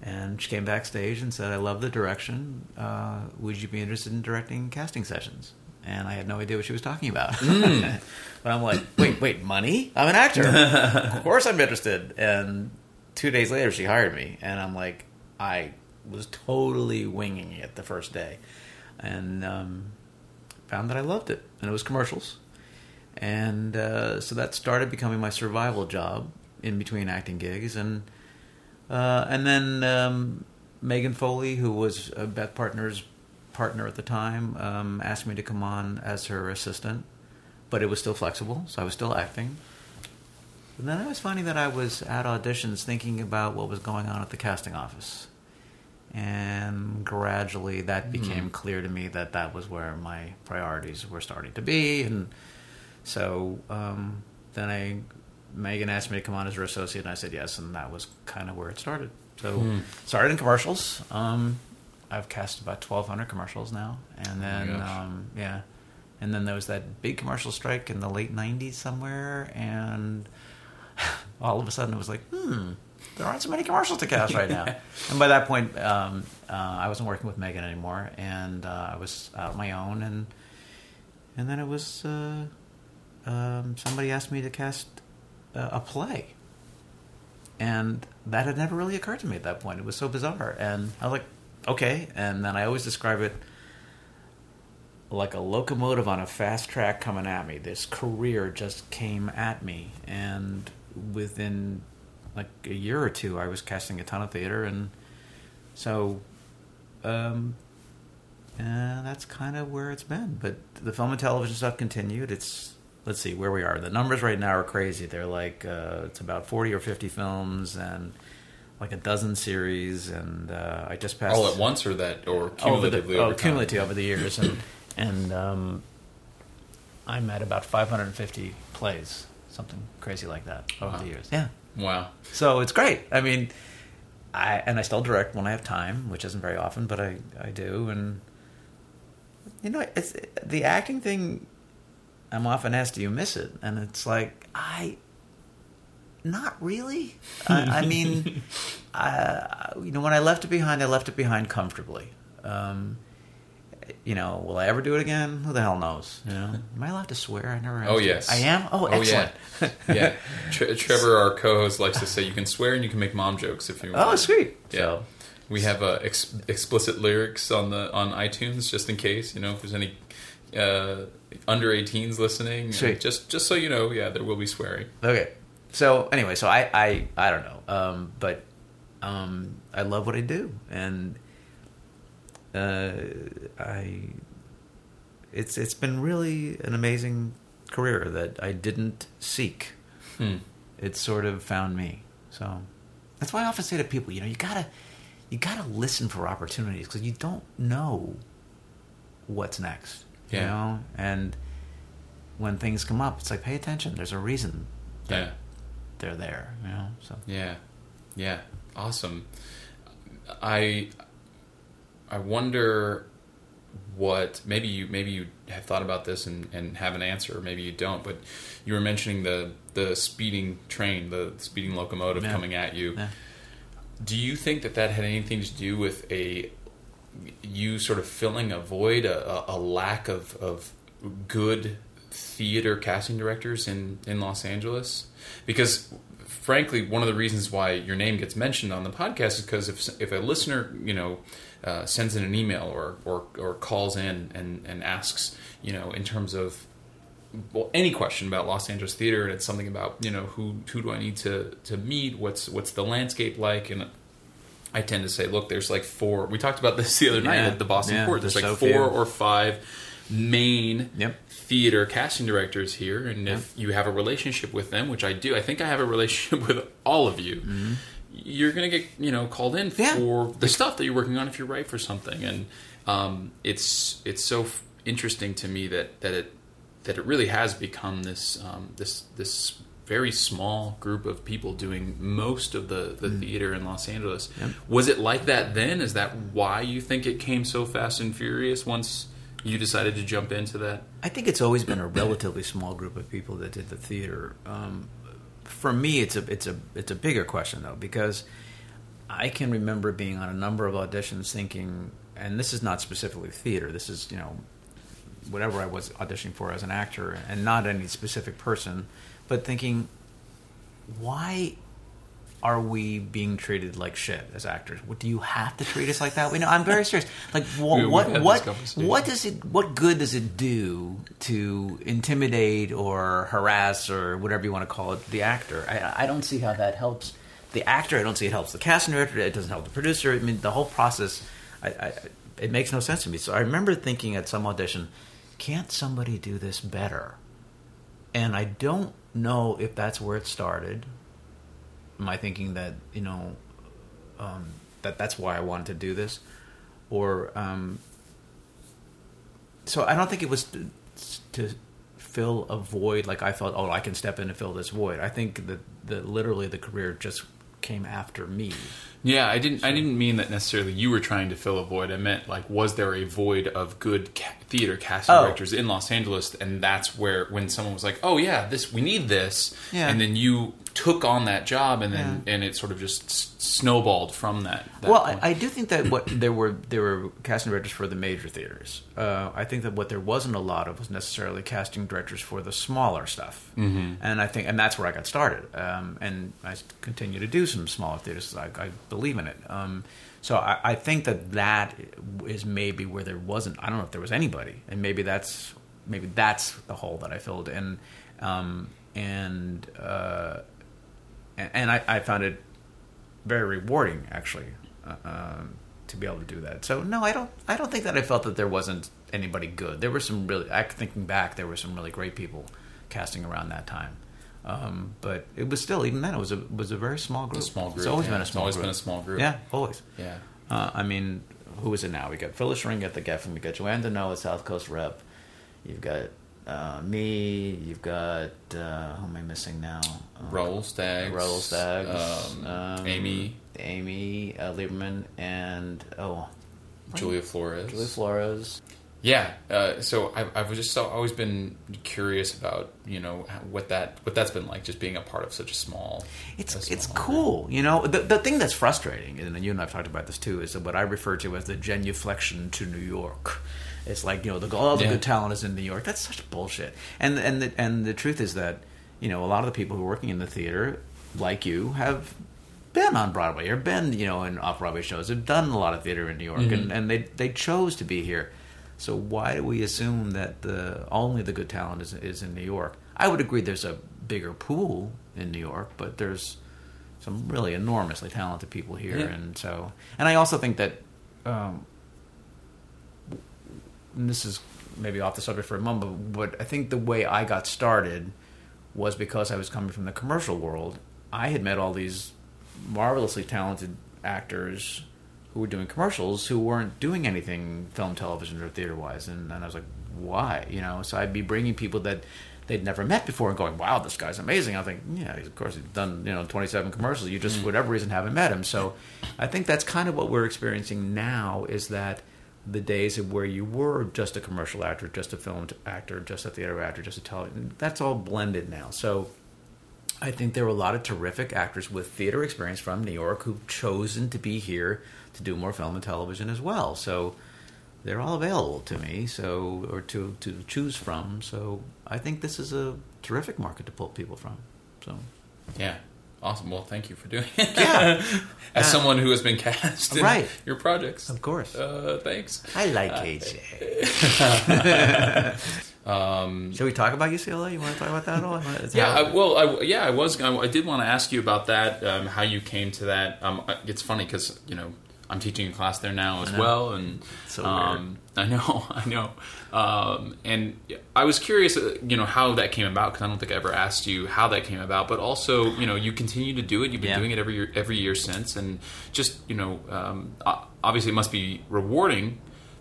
And she came backstage and said, I love the direction. Uh, would you be interested in directing casting sessions? And I had no idea what she was talking about. but I'm like, wait, wait, money? I'm an actor. of course I'm interested. And two days later, she hired me. And I'm like, I was totally winging it the first day. And um, found that I loved it. And it was commercials. And uh, so that started becoming my survival job in between acting gigs. And uh, and then um, Megan Foley, who was uh, Beth Partner's partner at the time, um, asked me to come on as her assistant, but it was still flexible, so I was still acting. And then I was finding that I was at auditions thinking about what was going on at the casting office. And gradually that became clear to me that that was where my priorities were starting to be. And so um, then I Megan asked me to come on as her associate, and I said yes, and that was kind of where it started. So started in commercials. Um, I've cast about twelve hundred commercials now, and then gosh. um, yeah, and then there was that big commercial strike in the late '90s somewhere, and all of a sudden it was like, hmm, there aren't so many commercials to cast right now. and by that point, um, uh, I wasn't working with Megan anymore, and uh, I was out on my own, and and then it was uh, um, somebody asked me to cast a play, and that had never really occurred to me at that point. It was so bizarre, and I was like, okay. And then I always describe it like a locomotive on a fast track coming at me. This career just came at me, and within like a year or two, I was casting a ton of theater, and so um, uh, that's kind of where it's been. But the film and television stuff continued. It's let's see where we are. The numbers right now are crazy. They're like uh, it's about forty or fifty films and like a dozen series, and uh, I just passed All at once, or that, or over cumulatively the, over oh, cumulatively over the years, and and um, I'm at about 550 plays, something crazy like that over Wow. the years. Yeah, Wow. so it's great. I mean, I and I still direct when I have time, which isn't very often, but I I do, and you know, it's the acting thing. I'm often asked, "Do you miss it?" And it's like I. Not really. I, I mean, I, you know, when I left it behind, I left it behind comfortably. Um, you know, will I ever do it again? Who the hell knows? You know, am I allowed to swear? I never. Oh asked. yes, I am. Oh, yeah. excellent. yeah. Tre- Trevor, our co-host, likes to say you can swear and you can make mom jokes if you want. Oh, sweet. Yeah. So, We have uh, ex- explicit lyrics on the on iTunes just in case you know if there's any uh, under 18s listening. Sweet. Just just so you know, yeah, there will be swearing. Okay. So anyway, so I I, I don't know, um, but um, I love what I do, and uh, I it's it's been really an amazing career that I didn't seek. Hmm. It sort of found me. So that's why I often say to people, you know, you gotta you gotta listen for opportunities because you don't know what's next. You know, and when things come up, it's like pay attention. There's a reason that Yeah. they're there. You know, so Yeah, yeah, awesome. I I wonder what maybe you maybe you have thought about this and, and have an answer, or maybe you don't. But you were mentioning the the speeding train, the speeding locomotive Yeah. coming at you. Yeah. Do you think that that had anything to do with a you sort of filling a void, a, a a lack of of good theater casting directors in in Los Angeles? Because frankly, one of the reasons why your name gets mentioned on the podcast is because if if a listener, you know, uh, sends in an email or or, or calls in and and asks, you know, in terms of well, any question about Los Angeles theater, and it's something about you know who who do I need to to meet? What's what's the landscape like? And I tend to say, look, there's like four. We talked about this the other night Yeah. at the Boston Yeah, Court. There's like there's four few. or five main Yep. theater casting directors here, and if you have a relationship with them, which I do, I think I have a relationship with all of you. You're gonna get you know called in. Yeah. for the stuff that you're working on if you write for something, and um, it's it's so f- interesting to me that that it that it really has become this um, this this very small group of people doing most of the, the theater in Los Angeles. Mm. Yep. Was it like that then? Is that why you think it came so fast and furious once you decided to jump into that? I think it's always been a relatively small group of people that did the theater. Um, for me, it's a it's a it's a bigger question though because I can remember being on a number of auditions thinking, and this is not specifically theater. This is you know whatever I was auditioning for as an actor, and not any specific person, but thinking, why are we being treated like shit as actors? What do you have to treat us like that? You know, I'm very serious. Like, We- wha- we've what what what does it? What good does it do to intimidate or harass or whatever you want to call it the actor? I, I don't see how that helps the actor. I don't see it helps the casting director. It doesn't help the producer. I mean, the whole process. I, I, it makes no sense to me. So I remember thinking at some audition, can't somebody do this better? And I don't know if that's where it started. I thinking that you know um, that that's why I wanted to do this, or um, so I don't think it was to, to fill a void like I thought. Oh, I can step in and fill this void. I think that the literally the career just came after me. Yeah, I didn't. I didn't mean that necessarily. You were trying to fill a void. I meant like, was there a void of good ca- theater casting Oh. directors in Los Angeles? And that's where when someone was like, "Oh yeah, this we need this," Yeah. and then you took on that job, and then Yeah. and it sort of just s- snowballed from that. that well. I, I do think that what there were there were casting directors for the major theaters. Uh, I think that what there wasn't a lot of was necessarily casting directors for the smaller stuff. Mm-hmm. And I think, and that's where I got started. Um, and I continue to do some smaller theaters. I, I believe in it. Um, so I, I think that that is maybe where there wasn't. I don't know if there was anybody, and maybe that's maybe that's the hole that I filled in. Um, and uh, and, and I, I found it very rewarding actually uh, um, to be able to do that. So no, I don't. I don't think that I felt that there wasn't anybody good. There were some really. I thinking back, there were some really great people casting around that time. Um, but it was still even then it was a was a very small group. A small group. It's always yeah. been a It's small. always group. been a small group. Yeah, always. Yeah. Uh, I mean, who is it now? We got Phyllis Schuringa at the Geffen. We got Joanne DeNaut at South Coast Rep. You've got uh, me. You've got uh, who am I missing now? Um, Raul Staggs. Raul Staggs. Um, um, Amy. Amy uh, Lieberman, and oh, Julia Flores. Julia Flores. Yeah. Uh, so I've, I've just so, always been curious about you know what that what that's been like, just being a part of such a small. It's a small it's cool, you know. The the thing that's frustrating, and you and I've talked about this too, is what I refer to as the genuflection to New York. It's like you know the all the Yeah. good talent is in New York. That's such bullshit. And and the, and the truth is that you know a lot of the people who are working in the theater, like you, have been on Broadway or been you know in off Broadway shows. Have done a lot of theater in New York, Mm-hmm. and and they they chose to be here. So why do we assume that the only the good talent is is in New York? I would agree. There's a bigger pool in New York, but there's some really enormously talented people here, Yeah. and so and I also think that um, and this is maybe off the subject for a moment, but I think the way I got started was because I was coming from the commercial world. I had met all these marvelously talented actors who were doing commercials who weren't doing anything film, television, or theater wise, and, and I was like, why? You know, so I'd be bringing people that they'd never met before and going, wow, this guy's amazing. I think, yeah, of course he's done you know 27 commercials. You just for whatever reason haven't met him. So I think that's kind of what we're experiencing now is that the days of where you were just a commercial actor, just a film actor, just a theater actor, just a television, that's all blended now. So I think there are a lot of terrific actors with theater experience from New York who've chosen to be here to do more film and television as well. So they're all available to me, so or to to choose from. So I think this is a terrific market to pull people from. So Yeah. Awesome. Well, thank you for doing it. Yeah. As Yeah. someone who has been cast in Right. your projects. of course, Uh, thanks. I like AJ. Um, Shall we talk about UCLA? You want to talk about that at all? Yeah, I, well, I, yeah, I was. I, I did want to ask you about that. Um, how you came to that? Um, it's funny because you know I'm teaching a class there now as well, and So um, I know, I know. Um, and I was curious, uh, you know, how that came about because I don't think I ever asked you how that came about. But also, you know, you continue to do it. You've been Yeah. doing it every year, every year since, and just you know, um, obviously, it must be rewarding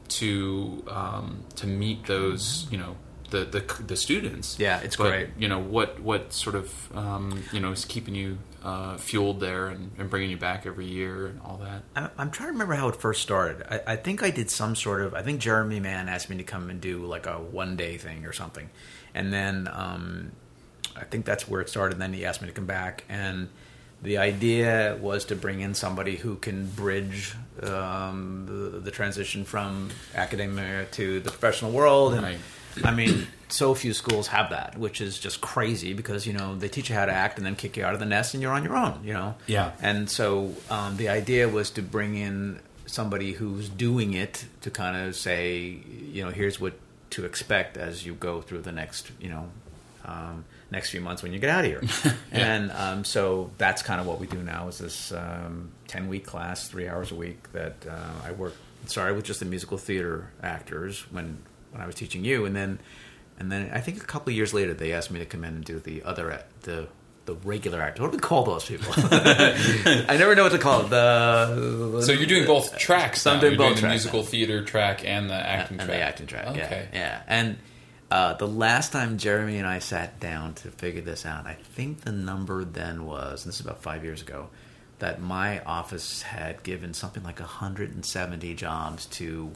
to um, to meet those, you know. The, the, the students Yeah, it's But, great. you know what what sort of um, you know is keeping you uh, fueled there and, and bringing you back every year and all that I'm, I'm trying to remember how it first started. I, I think I did some sort of. I think Jeremy Mann asked me to come and do like a one day thing or something, and then um, I think that's where it started. And Then he asked me to come back, and the idea was to bring in somebody who can bridge um, the, the transition from academia to the professional world. And Right. I mean, so few schools have that, which is just crazy because you know they teach you how to act and then kick you out of the nest, and you're on your own. You know. Yeah. And so um, the idea was to bring in somebody who's doing it to kind of say, you know, here's what to expect as you go through the next, you know, um, next few months when you get out of here. And um, so that's kind of what we do now is this um, 10 week class, three hours a week that uh, I work, Sorry, with just the musical theater actors when, when I was teaching you. And then, and then I think a couple of years later, they asked me to come in and do the other, the, the regular actor. What do we call those people? I never know what to call it. The so you're doing both tracks I'm doing both doing the tracks musical theater track and the acting and track the acting track. okay Yeah, yeah. And uh, the last time Jeremy and I sat down to figure this out, I think the number then was, and this is about five years ago, that my office had given something like 170 jobs to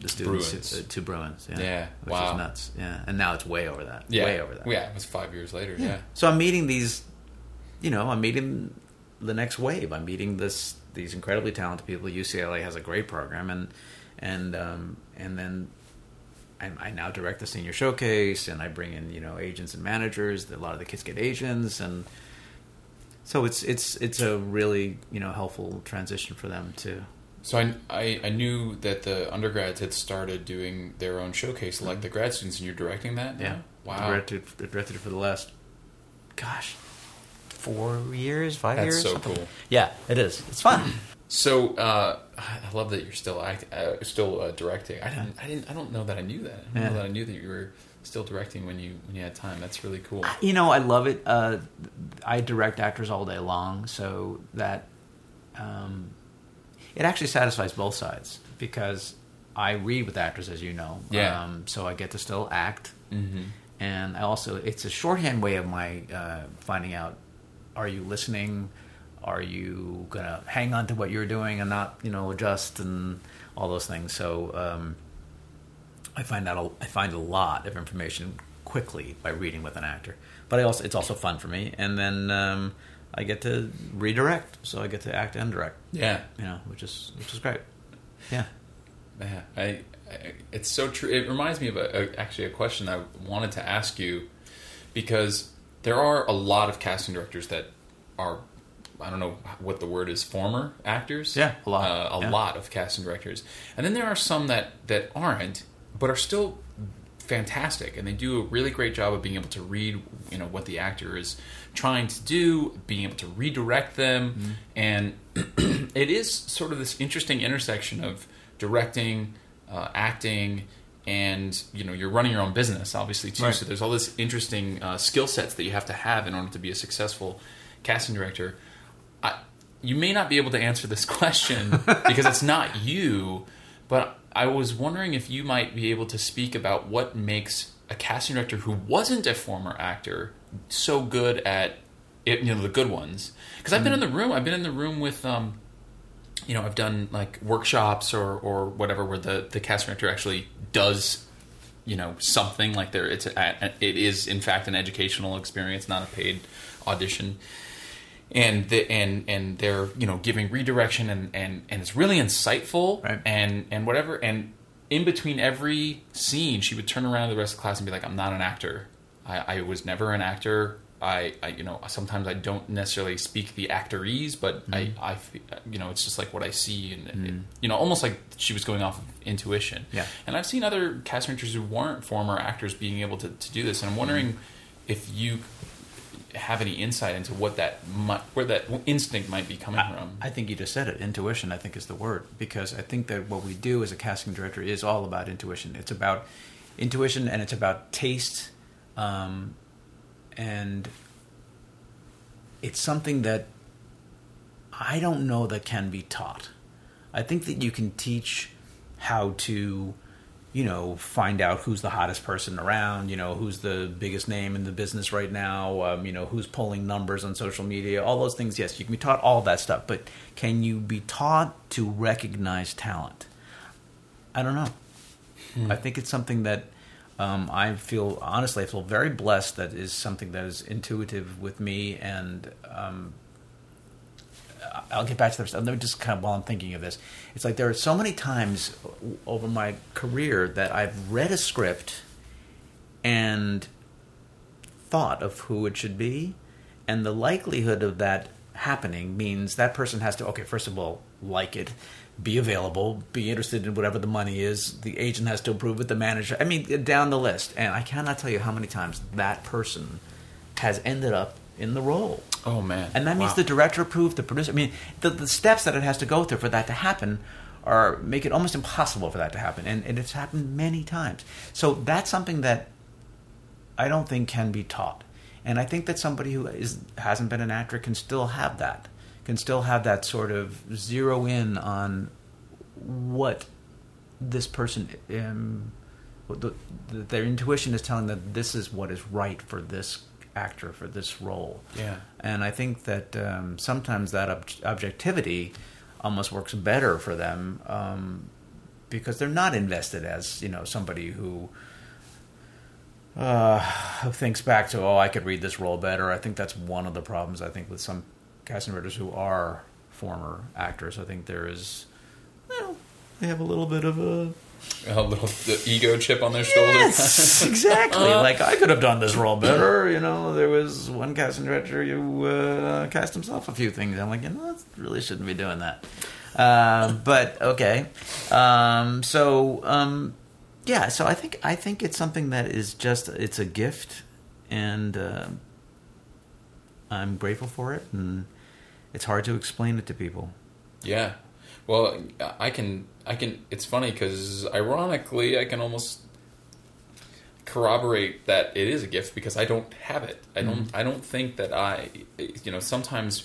the students Bruins. uh, to Bruins. Yeah, Yeah, which wow. is nuts. Yeah, and now it's way over that. yeah way over that. yeah it was five years later yeah, So I'm meeting these, you know, I'm meeting the next wave. I'm meeting this these incredibly talented people. UCLA has a great program, and and um, and then I, I now direct the senior showcase, and I bring in you know agents and managers. A lot of the kids get agents, and so it's it's it's a really you know helpful transition for them to. So I, I I knew that the undergrads had started doing their own showcase like the grad students and you're directing that? Yeah, wow Directed directed it for the last, gosh, four years, five That's years. so something. cool. Yeah, it is. It's fun. So uh, I love that you're still act, uh, still uh, directing. I didn't, I didn't, I don't know that I knew that. I don't Yeah. know that I knew that you were still directing when you when you had time. That's really cool. You know, I love it. Uh, I direct actors all day long, so that um, it actually satisfies both sides because I read with actors, as you know. Yeah. Um, so I get to still act, Mm-hmm. and I also it's a shorthand way of my uh, finding out: Are you listening? Are you gonna hang on to what you're doing and not, you know, adjust and all those things? So um, I find out a, I find a lot of information quickly by reading with an actor. But I also it's also fun for me, and then um, I get to redirect, so I get to act and direct. Yeah, You know, which is which is great. Yeah. Yeah, I, I, it's so true. It reminds me of a, a, actually a question I wanted to ask you because there are a lot of casting directors that are I don't know what the word is former actors. Yeah, a lot. Uh, a Yeah. lot of casting directors, and then there are some that that aren't, but are still fantastic, and they do a really great job of being able to read you know what the actor is trying to do, being able to redirect them, Mm-hmm. and it is sort of this interesting intersection of directing, uh, acting, and you know you're running your own business, obviously too. Right. So there's all this interesting uh, skill sets that you have to have in order to be a successful casting director. I, you may not be able to answer this question because it's not you, but I was wondering if you might be able to speak about what makes a casting director who wasn't a former actor so good at it, you know the good ones. Because I've been in the room, I've been in the room with um, you know, I've done like workshops or or whatever where the the casting director actually does you know something like there it's a, it is in fact an educational experience not a paid audition and the, and and they're you know giving redirection and and and it's really insightful Right. and and whatever and in between every scene she would turn around to the rest of the class and be like i'm not an actor i, I was never an actor I, I you know sometimes i don't necessarily speak the actorese but I, mm-hmm. I fe- you know it's just like what i see and it- mm. you know almost like she was going off of intuition Yeah. and i've seen other cast directors who weren't former actors being able to, to do this and i'm mm-hmm. wondering if you have any insight into what that might, where that instinct might be coming from. I think you just said it. Intuition, I think, is the word because I think that what we do as a casting director is all about intuition. It's about intuition and it's about taste, um, and it's something that I don't know that can be taught. I think that you can teach how to, you know, find out who's the hottest person around, you know, who's the biggest name in the business right now, um, you know, who's pulling numbers on social media, all those things. Yes, you can be taught all that stuff, but can you be taught to recognize talent? I don't know. I think it's something that um, I feel honestly, I feel very blessed that is something that is intuitive with me, and um, I'll get back to this. Let me just kind of while I'm thinking of this, it's like there are so many times over my career that I've read a script and thought of who it should be, and the likelihood of that happening means that person has to okay, first of all, like it, be available, be interested in whatever the money is. The agent has to approve it. The manager, I mean, down the list. And I cannot tell you how many times that person has ended up in the role. Oh man! And that means Wow. the director approved, the producer. I mean, the, the steps that it has to go through for that to happen are make it almost impossible for that to happen, and, and it's happened many times. So that's something that I don't think can be taught, and I think that somebody who is hasn't been an actor can still have that, can still have that sort of zero in on what this person. Um, the, the, their intuition is telling them this is what is right for this actor for this role. Yeah. And I think that um, sometimes that ob- objectivity almost works better for them um, because they're not invested as you know somebody who uh, who thinks back to oh I could read this role better. I think that's one of the problems I think with some casting directors who are former actors. I think there is well they have a little bit of a a little the ego chip on their shoulder. Yes, exactly. like I could have done this role better. You know, there was one casting director who uh, cast himself a few things. I'm like, you know, that really shouldn't be doing that. Uh, but okay. Um, so um, yeah, so I think I think it's something that is just it's a gift, and uh, I'm grateful for it, and it's hard to explain it to people. Yeah. Well, I can. I can. It's funny because ironically, I can almost corroborate that it is a gift because I don't have it. I don't. Mm-hmm. I don't think that I. You know, sometimes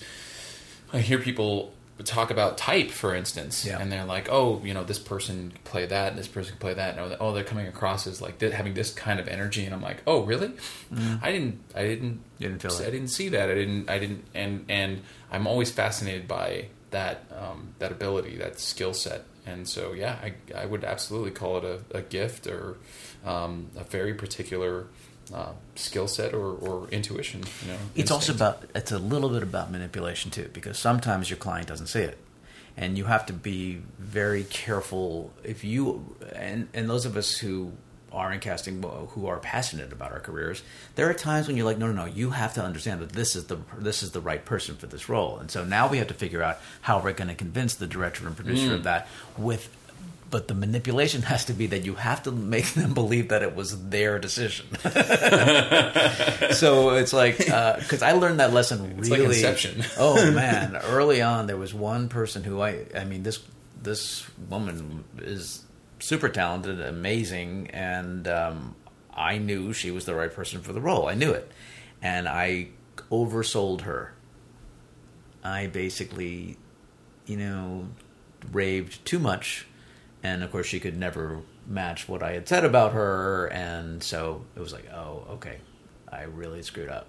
I hear people talk about type, for instance, Yeah. and they're like, "Oh, you know, this person can play that, and this person can play that." And oh, they're coming across as like th- having this kind of energy, and I'm like, "Oh, really? I didn't. I didn't. You didn't feel I it. didn't see that. I didn't. I didn't. And and I'm always fascinated by that um, that ability, that skill set. And so, yeah, I I would absolutely call it a, a gift or um, a very particular uh, skill set or, or intuition. You know, It's also about it's a little bit about manipulation too, because sometimes your client doesn't see it, and you have to be very careful. If you and and those of us who are in casting who are passionate about our careers there are times when you're like no no no you have to understand that this is the this is the right person for this role. And so now we have to figure out how we're going to convince the director and producer of that with but the manipulation has to be that you have to make them believe that it was their decision so it's like because I learned that lesson It's like really. Inception. oh man, early on there was one person who I I mean this this woman is super talented, amazing, and um, I knew she was the right person for the role. I knew it, and I oversold her. I basically, you know, raved too much, and of course she could never match what I had said about her, and so it was like, oh, okay, I really screwed up.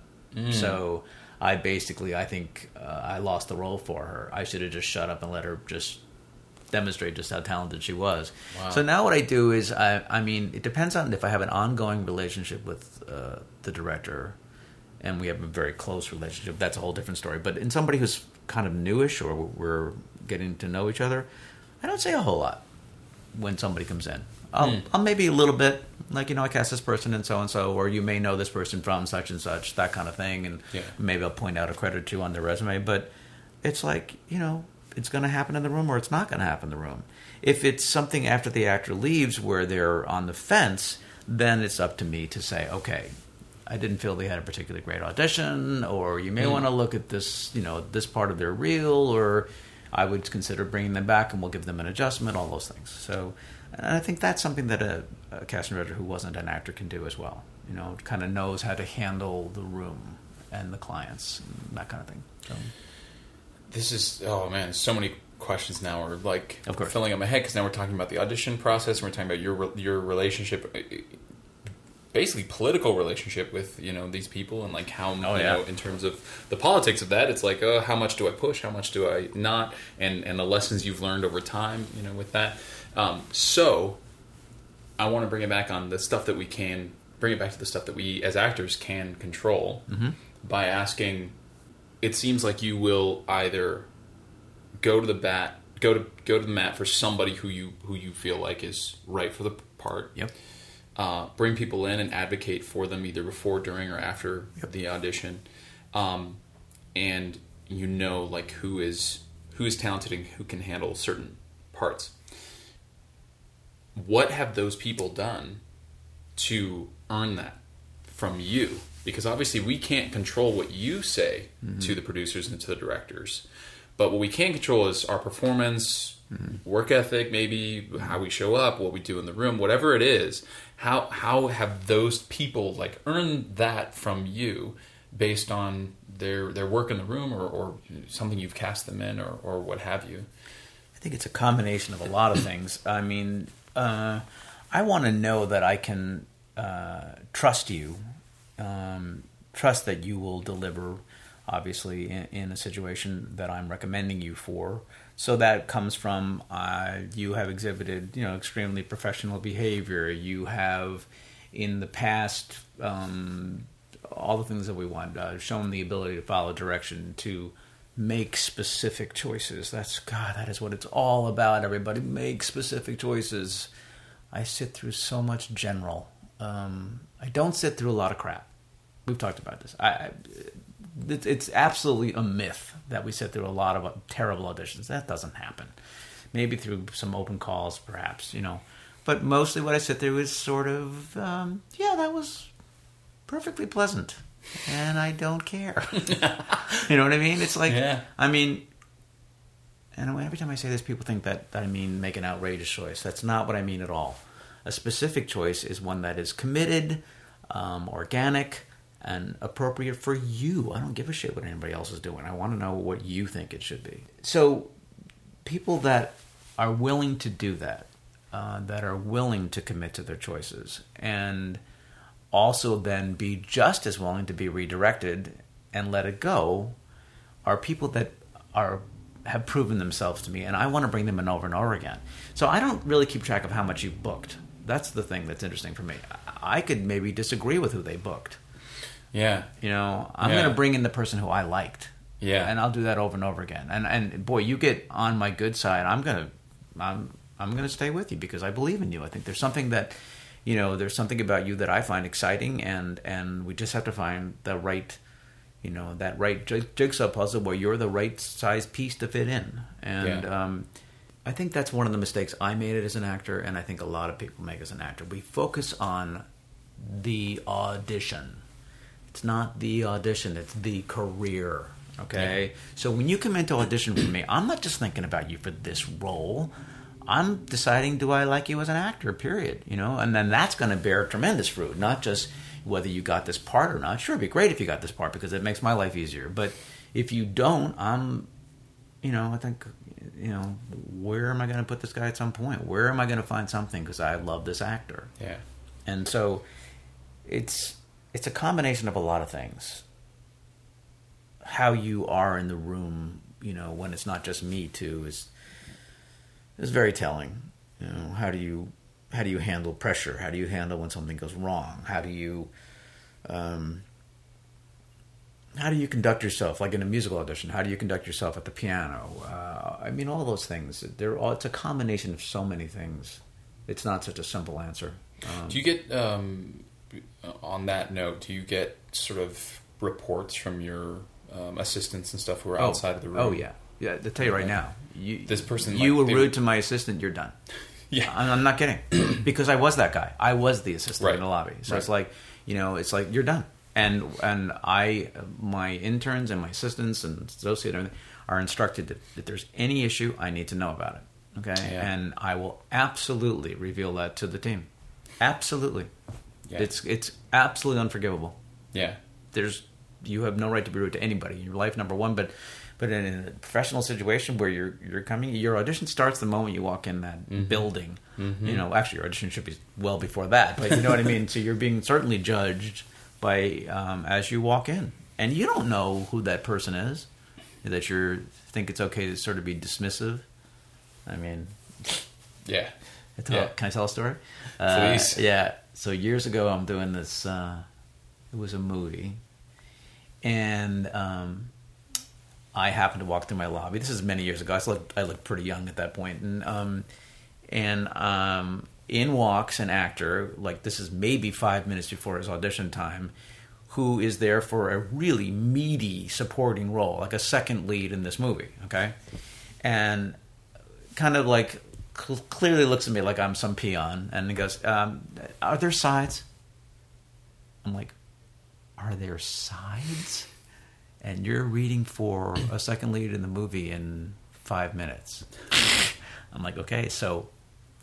So I basically, I think uh, I lost the role for her. I should have just shut up and let her just demonstrate just how talented she was. Wow. So now what I do is, I, I mean, it depends on if I have an ongoing relationship with uh, the director, and we have a very close relationship. That's a whole different story. But in somebody who's kind of newish or we're getting to know each other, I don't say a whole lot when somebody comes in. I'll, Hmm. I'll maybe a little bit, like you know, I cast this person and so and so, or you may know this person from such and such, that kind of thing, and Yeah. maybe I'll point out a credit or two on their resume. But it's like you know, it's going to happen in the room or it's not going to happen in the room. If it's something after the actor leaves where they're on the fence, then it's up to me to say, okay, I didn't feel they had a particularly great audition, or you may hmm. want to look at this, you know, this part of their reel, or I would consider bringing them back and we'll give them an adjustment, all those things. So, and I think that's something that a, a casting director who wasn't an actor can do as well. You know, kind of knows how to handle the room and the clients, and that kind of thing. So, This is oh man, so many questions now are like filling up my head because now we're talking about the audition process and we're talking about your your relationship, basically political relationship with you know these people and like how Oh, you yeah. know in terms of the politics of that. It's like oh, how much do I push? How much do I not? And and the lessons you've learned over time, you know, with that. Um, so I want to bring it back on the stuff that we can bring it back to the stuff that we as actors can control by asking. It seems like you will either go to the bat, go to go to the mat for somebody who you who you feel like is right for the part. yep. Uh, bring people in and advocate for them either before, during, or after the audition, um, and you know like who is who is talented and who can handle certain parts. What have those people done to earn that from you? Because obviously we can't control what you say to the producers and to the directors, but what we can control is our performance, work ethic, maybe how we show up, what we do in the room, whatever it is. How how have those people like earned that from you based on their their work in the room or, or something you've cast them in or, or what have you? I think it's a combination of a lot of things. I mean, uh, I want to know that I can uh, trust you, um, trust that you will deliver, obviously, in, in a situation that I'm recommending you for. So that comes from uh, you have exhibited, you know, extremely professional behavior. You have, in the past, um, all the things that we want, uh, shown the ability to follow direction to make specific choices. That's God. That is what it's all about. Everybody make specific choices. I sit through so much general. Um, I don't sit through a lot of crap. We've talked about this. I, I it's, it's absolutely a myth that we sit through a lot of uh, terrible auditions. That doesn't happen. Maybe through some open calls, perhaps you know. But mostly, what I sit through is sort of, um, yeah, that was perfectly pleasant, and I don't care. you know what I mean? It's like, Yeah. I mean, and every time I say this, people think that, that I mean make an outrageous choice. That's not what I mean at all. a specific choice is one that is committed, um, organic, and appropriate for you. I don't give a shit what anybody else is doing. I want to know what you think it should be. So, people that are willing to do that, uh, that are willing to commit to their choices, and also then be just as willing to be redirected and let it go, are people that are have proven themselves to me, and I want to bring them in over and over again. So I don't really keep track of how much you've booked. That's the thing that's interesting for me. I could maybe disagree with who they booked. Yeah. You know, I'm Yeah. going to bring in the person who I liked. Yeah. and I'll do that over and over again. And and boy, you get on my good side. I'm gonna I'm I'm gonna stay with you because I believe in you. I think there's something that you know there's something about you that I find exciting, and and we just have to find the right you know that right jig- jigsaw puzzle where you're the right size piece to fit in. And Yeah. um, I think that's one of the mistakes I made it as an actor, and I think a lot of people make as an actor. We focus on the audition. It's not the audition, it's the career. Okay? So when you come into audition for me, I'm not just thinking about you for this role. I'm deciding do I like you as an actor, period. You know, and then that's gonna bear tremendous fruit, not just whether you got this part or not. Sure, it'd be great if you got this part because it makes my life easier. But if you don't, I'm you know, I think, you know, where am I going to put this guy at some point? Where am I going to find something because I love this actor? Yeah. And so, it's it's a combination of a lot of things. How you are in the room, you know, when it's not just me too, is is very telling. You know, how do you how do you handle pressure? How do you handle when something goes wrong? How do you um, how do you conduct yourself like in a musical audition how do you conduct yourself at the piano uh, i mean all those things they're all it's a combination of so many things it's not such a simple answer um, Do you get um, on that note? Do you get sort of reports from your um, assistants and stuff who are oh, outside of the room? oh yeah. Yeah to tell you right now you, This person, you like, were rude to my assistant you're done. Yeah. I'm, I'm not kidding. Because i was that guy. I was the assistant Right. in the lobby. So it's like you know it's like you're done. And and i my interns and my assistants and associate and everything are instructed that if there's any issue i need to know about it. Okay? Yeah. and i will absolutely reveal that to the team. Absolutely Yeah. it's it's absolutely unforgivable Yeah. there's you have no right to be rude to anybody in your life number one but but in a professional situation where you're you're coming your audition starts the moment you walk in that Mm-hmm. building you know actually your audition should be well before that but you know what i mean so you're being certainly judged by um, as you walk in and you don't know who that person is that you think it's okay to sort of be dismissive i mean Yeah. Tell, Yeah. Can I tell a story? Please. Uh, yeah. So years ago, I'm doing this. Uh, it was a movie, and um, I happened to walk through my lobby. This is many years ago. I looked, I looked pretty young at that point, and um, and um, in walks an actor. Like this is maybe five minutes before his audition time. Who is there for a really meaty supporting role, like a second lead in this movie? Okay, and kind of like cl- clearly looks at me like I'm some peon, and he goes, um, "Are there sides?" I'm like, "Are there sides?" And you're reading for a second lead in the movie in five minutes. I'm like, "Okay." So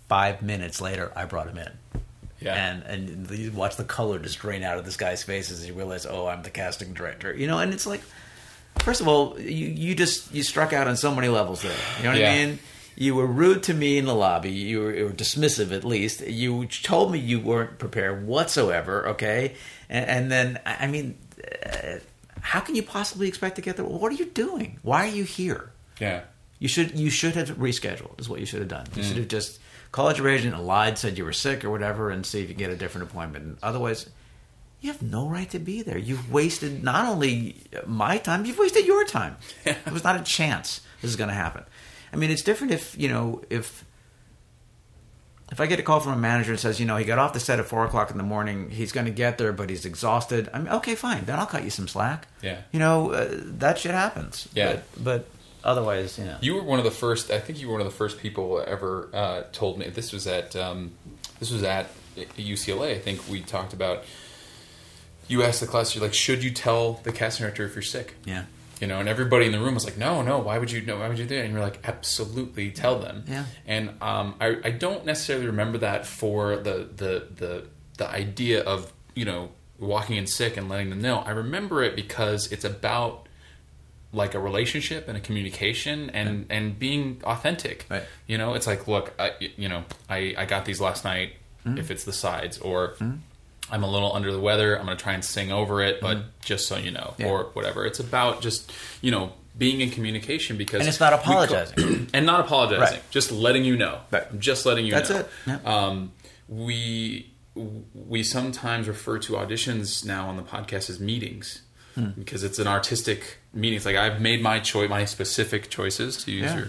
five minutes later, I brought him in. Yeah. And and you watch the color just drain out of this guy's face as he realizes, oh, I'm the casting director. You know, and it's like, first of all, you you just you struck out on so many levels there. You know what Yeah. I mean? You were rude to me in the lobby. You were, you were dismissive, at least. You told me you weren't prepared whatsoever. Okay, and, and then I mean, uh, how can you possibly expect to get there? What are you doing? Why are you here? Yeah. You should you should have rescheduled. Is what you should have done. You should have just called your agent and lied, said you were sick or whatever, and see if you can get a different appointment. And otherwise, you have no right to be there. You've wasted not only my time, you've wasted your time. it was not a chance this is going to happen. I mean, it's different if you know if if I get a call from a manager and says, you know, he got off the set at four o'clock in the morning, he's going to get there, but he's exhausted. I mean, okay, fine, then I'll cut you some slack. Yeah. you know, uh, that shit happens. Yeah. but, but otherwise, you know, You were one of the first. I think you were one of the first people ever uh, told me. This was at um, this was at UCLA. I think we talked about. You asked the class, you're like, should you tell the casting director if you're sick? yeah. You know, and everybody in the room was like, "No, no, why would you? No, why would you do that?" And you're like, "Absolutely, tell them." Yeah. And um, I, I don't necessarily remember that for the the the the idea of you know walking in sick and letting them know. I remember it because it's about like a relationship and a communication and and being authentic. Right. You know, it's like, look, I, you know, I I got these last night. Mm-hmm. If it's the sides or. I'm a little under the weather. I'm going to try and sing over it, but just so you know, Mm-hmm. Yeah. or whatever. It's about just you know being in communication because And it's not we co- apologizing. and not apologizing, Right. just letting you know. Right. Just letting you That's know. That's it. Yeah. Um, we we sometimes refer to auditions now on the podcast as meetings Hmm. because it's an artistic meeting. It's like I've made my choice, my specific choices to use Yeah. your.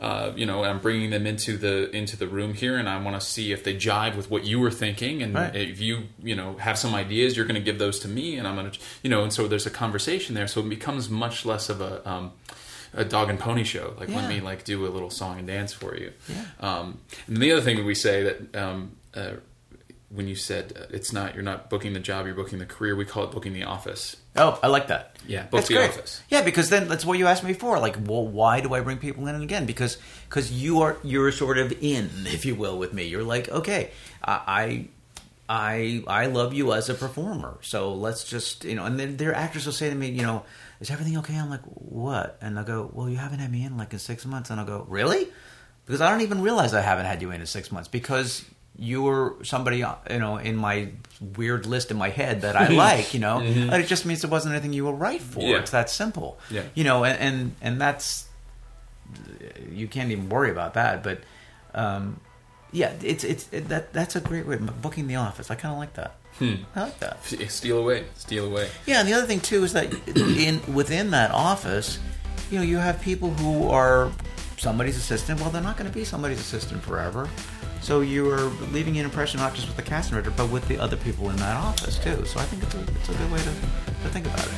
Uh, you know, I'm bringing them into the into the room here, and I want to see if they jive with what you were thinking, and Right. if you you know have some ideas, you're going to give those to me, and I'm going to you know, and so there's a conversation there, so it becomes much less of a um, a dog and pony show. Like Yeah. let me like do a little song and dance for you. Yeah. Um, and the other thing that we say that um, uh, when you said uh, it's not you're not booking the job, you're booking the career. We call it booking the office. Oh, I like that. Yeah, book that's the great. office. Yeah, because then that's what you asked me before. Like, well, why do I bring people in again? Because because you are you're sort of in, if you will, with me. You're like, okay, I. I I love you as a performer, so let's just you know. And then their actors will say to me, you know, is everything okay? I'm like, what? And they'll go, well, you haven't had me in like in six months, and I'll go, really? Because I don't even realize I haven't had you in in six months because you were somebody you know in my weird list in my head that I like, you know. But it just means it wasn't anything you were right for. Mm-hmm. Yeah. It's that simple. Yeah. You know, and, and and that's you can't even worry about that. But um, yeah, it's it's it, that that's a great way booking the office. I kind of like that. I like that. Steal away, steal away. Yeah, and the other thing too is that in within that office, you know, you have people who are somebody's assistant. Well, they're not going to be somebody's assistant forever. So you are leaving an impression not just with the casting director, but with the other people in that office too. So I think it's a, it's a good way to, to think about it.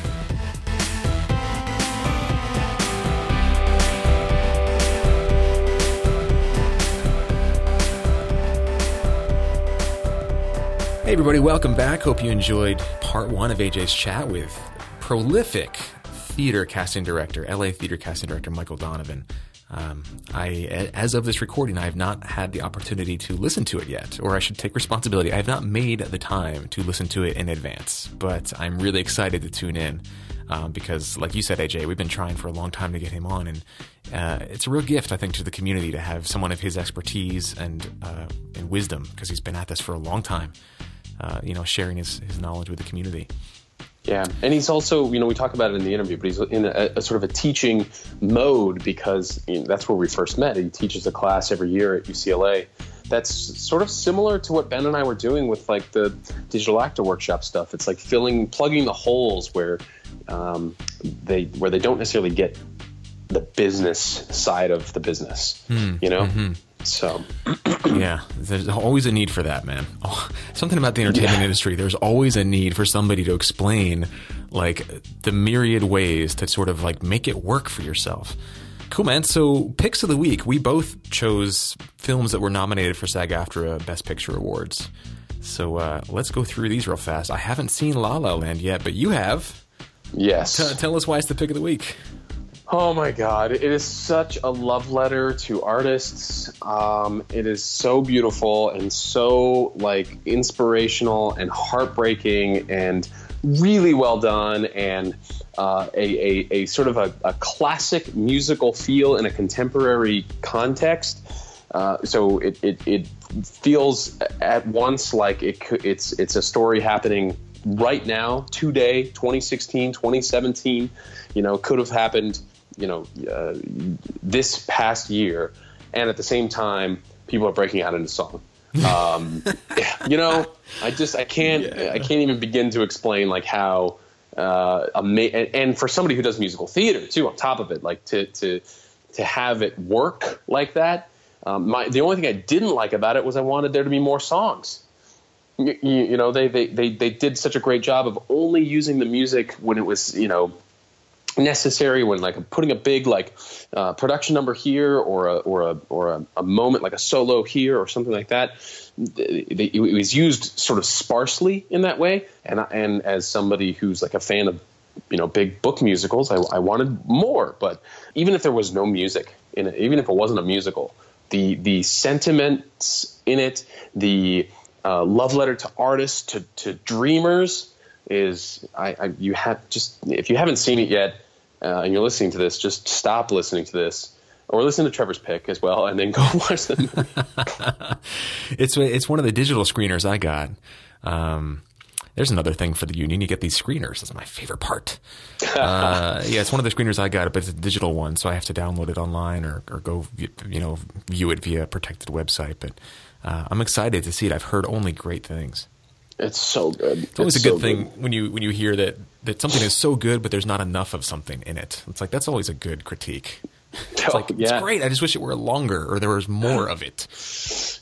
Hey, everybody, welcome back. Hope you enjoyed part one of AJ's chat with prolific theater casting director, LA theater casting director Michael Donovan. Um, I, as of this recording, I have not had the opportunity to listen to it yet, or I should take responsibility. I have not made the time to listen to it in advance, but I'm really excited to tune in um, because, like you said, AJ, we've been trying for a long time to get him on, and uh, it's a real gift, I think, to the community to have someone of his expertise and uh, and wisdom because he's been at this for a long time. Uh, you know, sharing his, his knowledge with the community. Yeah, and he's also, you know, we talk about it in the interview, but he's in a, a sort of a teaching mode because you know, that's where we first met. He teaches a class every year at UCLA. That's sort of similar to what Ben and I were doing with like the digital actor workshop stuff. It's like filling, plugging the holes where um, they where they don't necessarily get the business side of the business. You know, so yeah, there's always a need for that, man. Oh, something about the entertainment Yeah. industry. There's always a need for somebody to explain like the myriad ways to sort of like make it work for yourself. Cool, man. So picks of the week, we both chose films that were nominated for SAG-AFTRA Best Picture awards. So uh, let's go through these real fast. I haven't seen La La Land yet, but you have. yes. T- tell us why it's the pick of the week. Oh my God! It is such a love letter to artists. Um, it is so beautiful and so like inspirational and heartbreaking and really well done and uh, a, a, a sort of a, a classic musical feel in a contemporary context. Uh, so it, it, it feels at once like it it's it's a story happening right now, today, 2016, 2017. You know, could have happened. You know, uh, this past year, and at the same time, people are breaking out into song. Um, you know, I just I can't I can't even begin to explain like how uh, ama- and, and for somebody who does musical theater too, on top of it, like to to to have it work like that. Um, my the only thing I didn't like about it was I wanted there to be more songs. You, you, you know, they, they they they did such a great job of only using the music when it was you know necessary when like putting a big like uh, production number here or a or a or a, a moment like a solo here or something like that they- it was used sort of sparsely in that way and and as somebody who's like a fan of you know big book musicals. I, I wanted more, but even if there was no music in it, even if it wasn't a musical, the the sentiments in it, the uh, love letter to artists, to to dreamers, is I, I you have just if you haven't seen it yet uh, and you're listening to this, just stop listening to this or listen to Trevor's pick as well, and then go watch the movie. it's it's one of the digital screeners I got. Um, there's another thing for the union. You get these screeners. That's my favorite part. Uh, yeah, it's one of the screeners I got, but it's a digital one, so I have to download it online or, or go, you know, view it via a protected website. But uh, I'm excited to see it. I've heard only great things. It's so good. It's always it's a good so thing good. when you when you hear that that something is so good, but there's not enough of something in it. It's like that's always a good critique. It's like yeah. it's great. I just wish it were longer or there was more of it.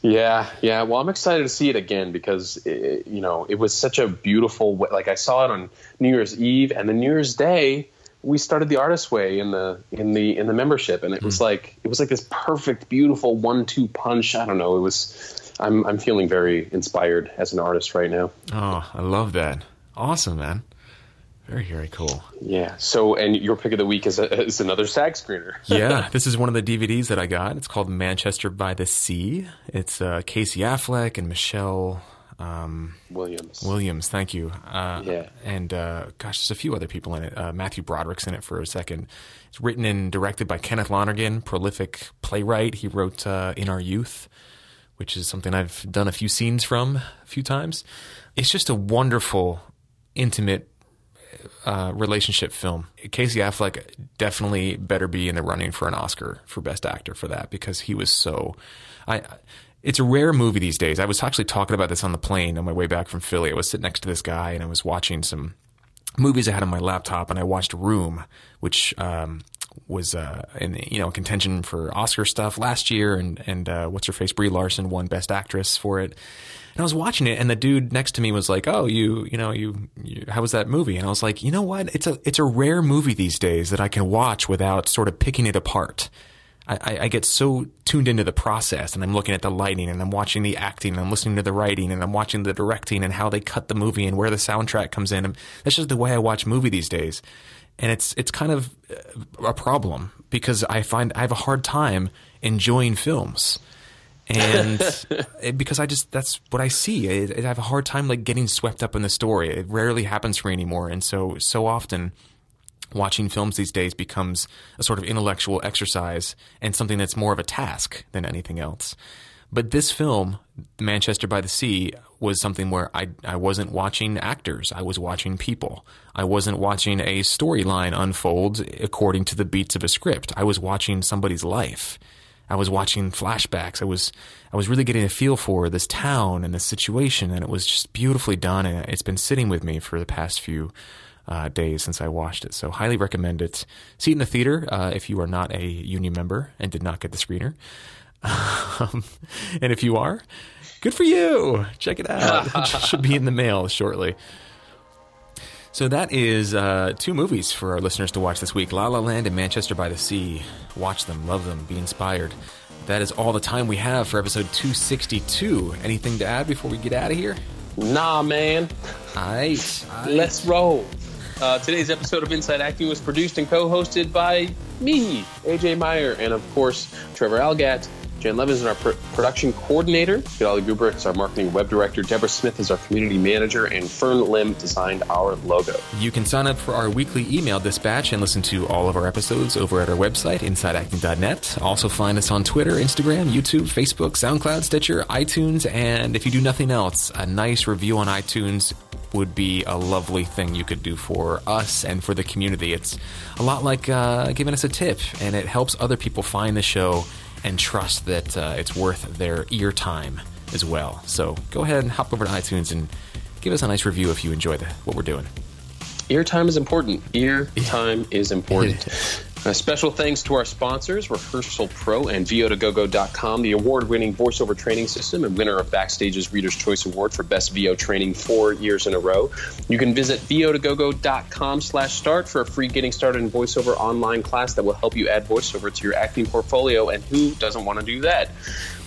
Yeah, yeah. Well, I'm excited to see it again because it, you know it was such a beautiful. Like I saw it on New Year's Eve and then New Year's Day. We started the artist way in the in the in the membership, and it was mm. like it was like this perfect, beautiful one-two punch. I don't know. It was. I'm I'm feeling very inspired as an artist right now. Oh, I love that. Awesome, man. Very, very cool. Yeah. So, and your pick of the week is, a, is another SAG screener. yeah. This is one of the DVDs that I got. It's called Manchester by the Sea. It's uh, Casey Affleck and Michelle um, Williams. Williams, thank you. Uh, yeah. And uh, gosh, there's a few other people in it. Uh, Matthew Broderick's in it for a second. It's written and directed by Kenneth Lonergan, prolific playwright. He wrote uh, In Our Youth, which is something I've done a few scenes from a few times. It's just a wonderful, intimate uh, relationship film. Casey Affleck definitely better be in the running for an Oscar for Best Actor for that because he was so. I. It's a rare movie these days. I was actually talking about this on the plane on my way back from Philly. I was sitting next to this guy and I was watching some movies I had on my laptop, and I watched Room, which um, was uh, in you know contention for Oscar stuff last year, and and uh, what's her face Brie Larson won Best Actress for it. And I was watching it, and the dude next to me was like, "Oh, you, you know, you, you, how was that movie?" And I was like, "You know what? It's a, it's a rare movie these days that I can watch without sort of picking it apart." I, I, get so tuned into the process and I'm looking at the lighting and I'm watching the acting and I'm listening to the writing and I'm watching the directing and how they cut the movie and where the soundtrack comes in. And that's just the way I watch movie these days. And it's, it's kind of uh, a problem because I find I have a hard time enjoying films and because I just that's what I see. I, I, have a hard time like getting swept up in the story. It rarely happens for me anymore, and so so often watching films these days becomes a sort of intellectual exercise and something that's more of a task than anything else. But this film, Manchester by the Sea, was something where I I wasn't watching actors. I was watching people. I wasn't watching a storyline unfold according to the beats of a script. I was watching somebody's life I was watching flashbacks. I was I was really getting a feel for this town and this situation, and it was just beautifully done. And it's been sitting with me for the past few uh, days since I watched it. So highly recommend it. See it in the theater uh, if you are not a union member and did not get the screener. Um, and if you are, good for you. Check it out. it should be in the mail shortly. So that is uh, two movies for our listeners to watch this week La La Land and Manchester by the Sea. Watch them, love them, be inspired. That is all the time we have for episode 262. Anything to add before we get out of here? Nah, man. All right. Let's roll. Uh, today's episode of Inside Acting was produced and co hosted by me, AJ Meyer, and of course, Trevor Algatt. Jen Levin is our pr- production coordinator. Gadali Guber is our marketing web director. Deborah Smith is our community manager. And Fern Lim designed our logo. You can sign up for our weekly email dispatch and listen to all of our episodes over at our website, InsideActing.net. Also find us on Twitter, Instagram, YouTube, Facebook, SoundCloud, Stitcher, iTunes, and if you do nothing else, a nice review on iTunes would be a lovely thing you could do for us and for the community. It's a lot like uh, giving us a tip, and it helps other people find the show and trust that uh, it's worth their ear time as well. So go ahead and hop over to iTunes and give us a nice review if you enjoy the, what we're doing. Ear time is important. Ear time is important. A special thanks to our sponsors, Rehearsal Pro and VO2GoGo.com, the award winning voiceover training system and winner of Backstage's Reader's Choice Award for Best VO training four years in a row. You can visit VO2GoGo.com slash start for a free Getting Started in VoiceOver online class that will help you add voiceover to your acting portfolio. And who doesn't want to do that?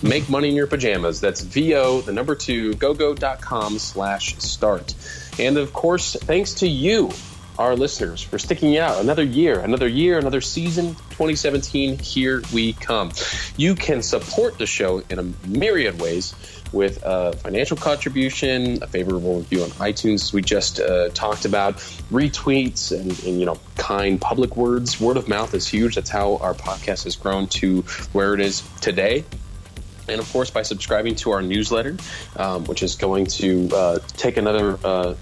Make money in your pajamas. That's VO, the number two, gogo.com slash start. And of course, thanks to you our listeners for sticking out another year, another year, another season. 2017, here we come. You can support the show in a myriad ways with a financial contribution, a favorable review on iTunes, we just uh, talked about, retweets, and, and, you know, kind public words. Word of mouth is huge. That's how our podcast has grown to where it is today. And of course, by subscribing to our newsletter, um, which is going to uh, take another. Uh,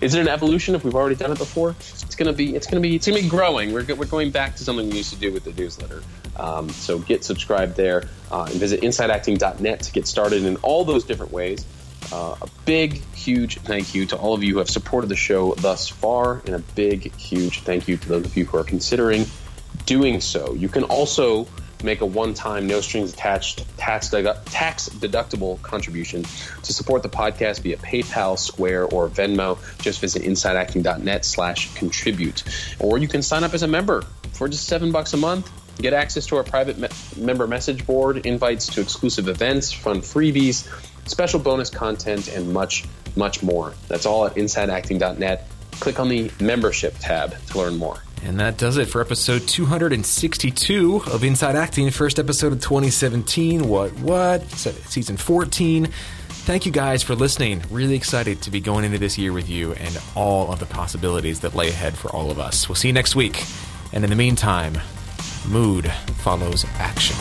is it an evolution if we've already done it before? It's gonna be. It's gonna be. It's gonna be growing. We're, we're going back to something we used to do with the newsletter. Um, so get subscribed there uh, and visit InsideActing.net to get started in all those different ways. Uh, a big, huge thank you to all of you who have supported the show thus far, and a big, huge thank you to those of you who are considering doing so. You can also make a one-time, no strings attached, tax, tax deductible contribution to support the podcast via PayPal, Square, or Venmo. Just visit InsideActing.net slash contribute. Or you can sign up as a member for just seven bucks a month. Get access to our private me- member message board, invites to exclusive events, fun freebies, special bonus content, and much, much more. That's all at InsideActing.net. Click on the membership tab to learn more. And that does it for episode 262 of Inside Acting, first episode of 2017. What, what? Season 14. Thank you guys for listening. Really excited to be going into this year with you and all of the possibilities that lay ahead for all of us. We'll see you next week. And in the meantime, mood follows action.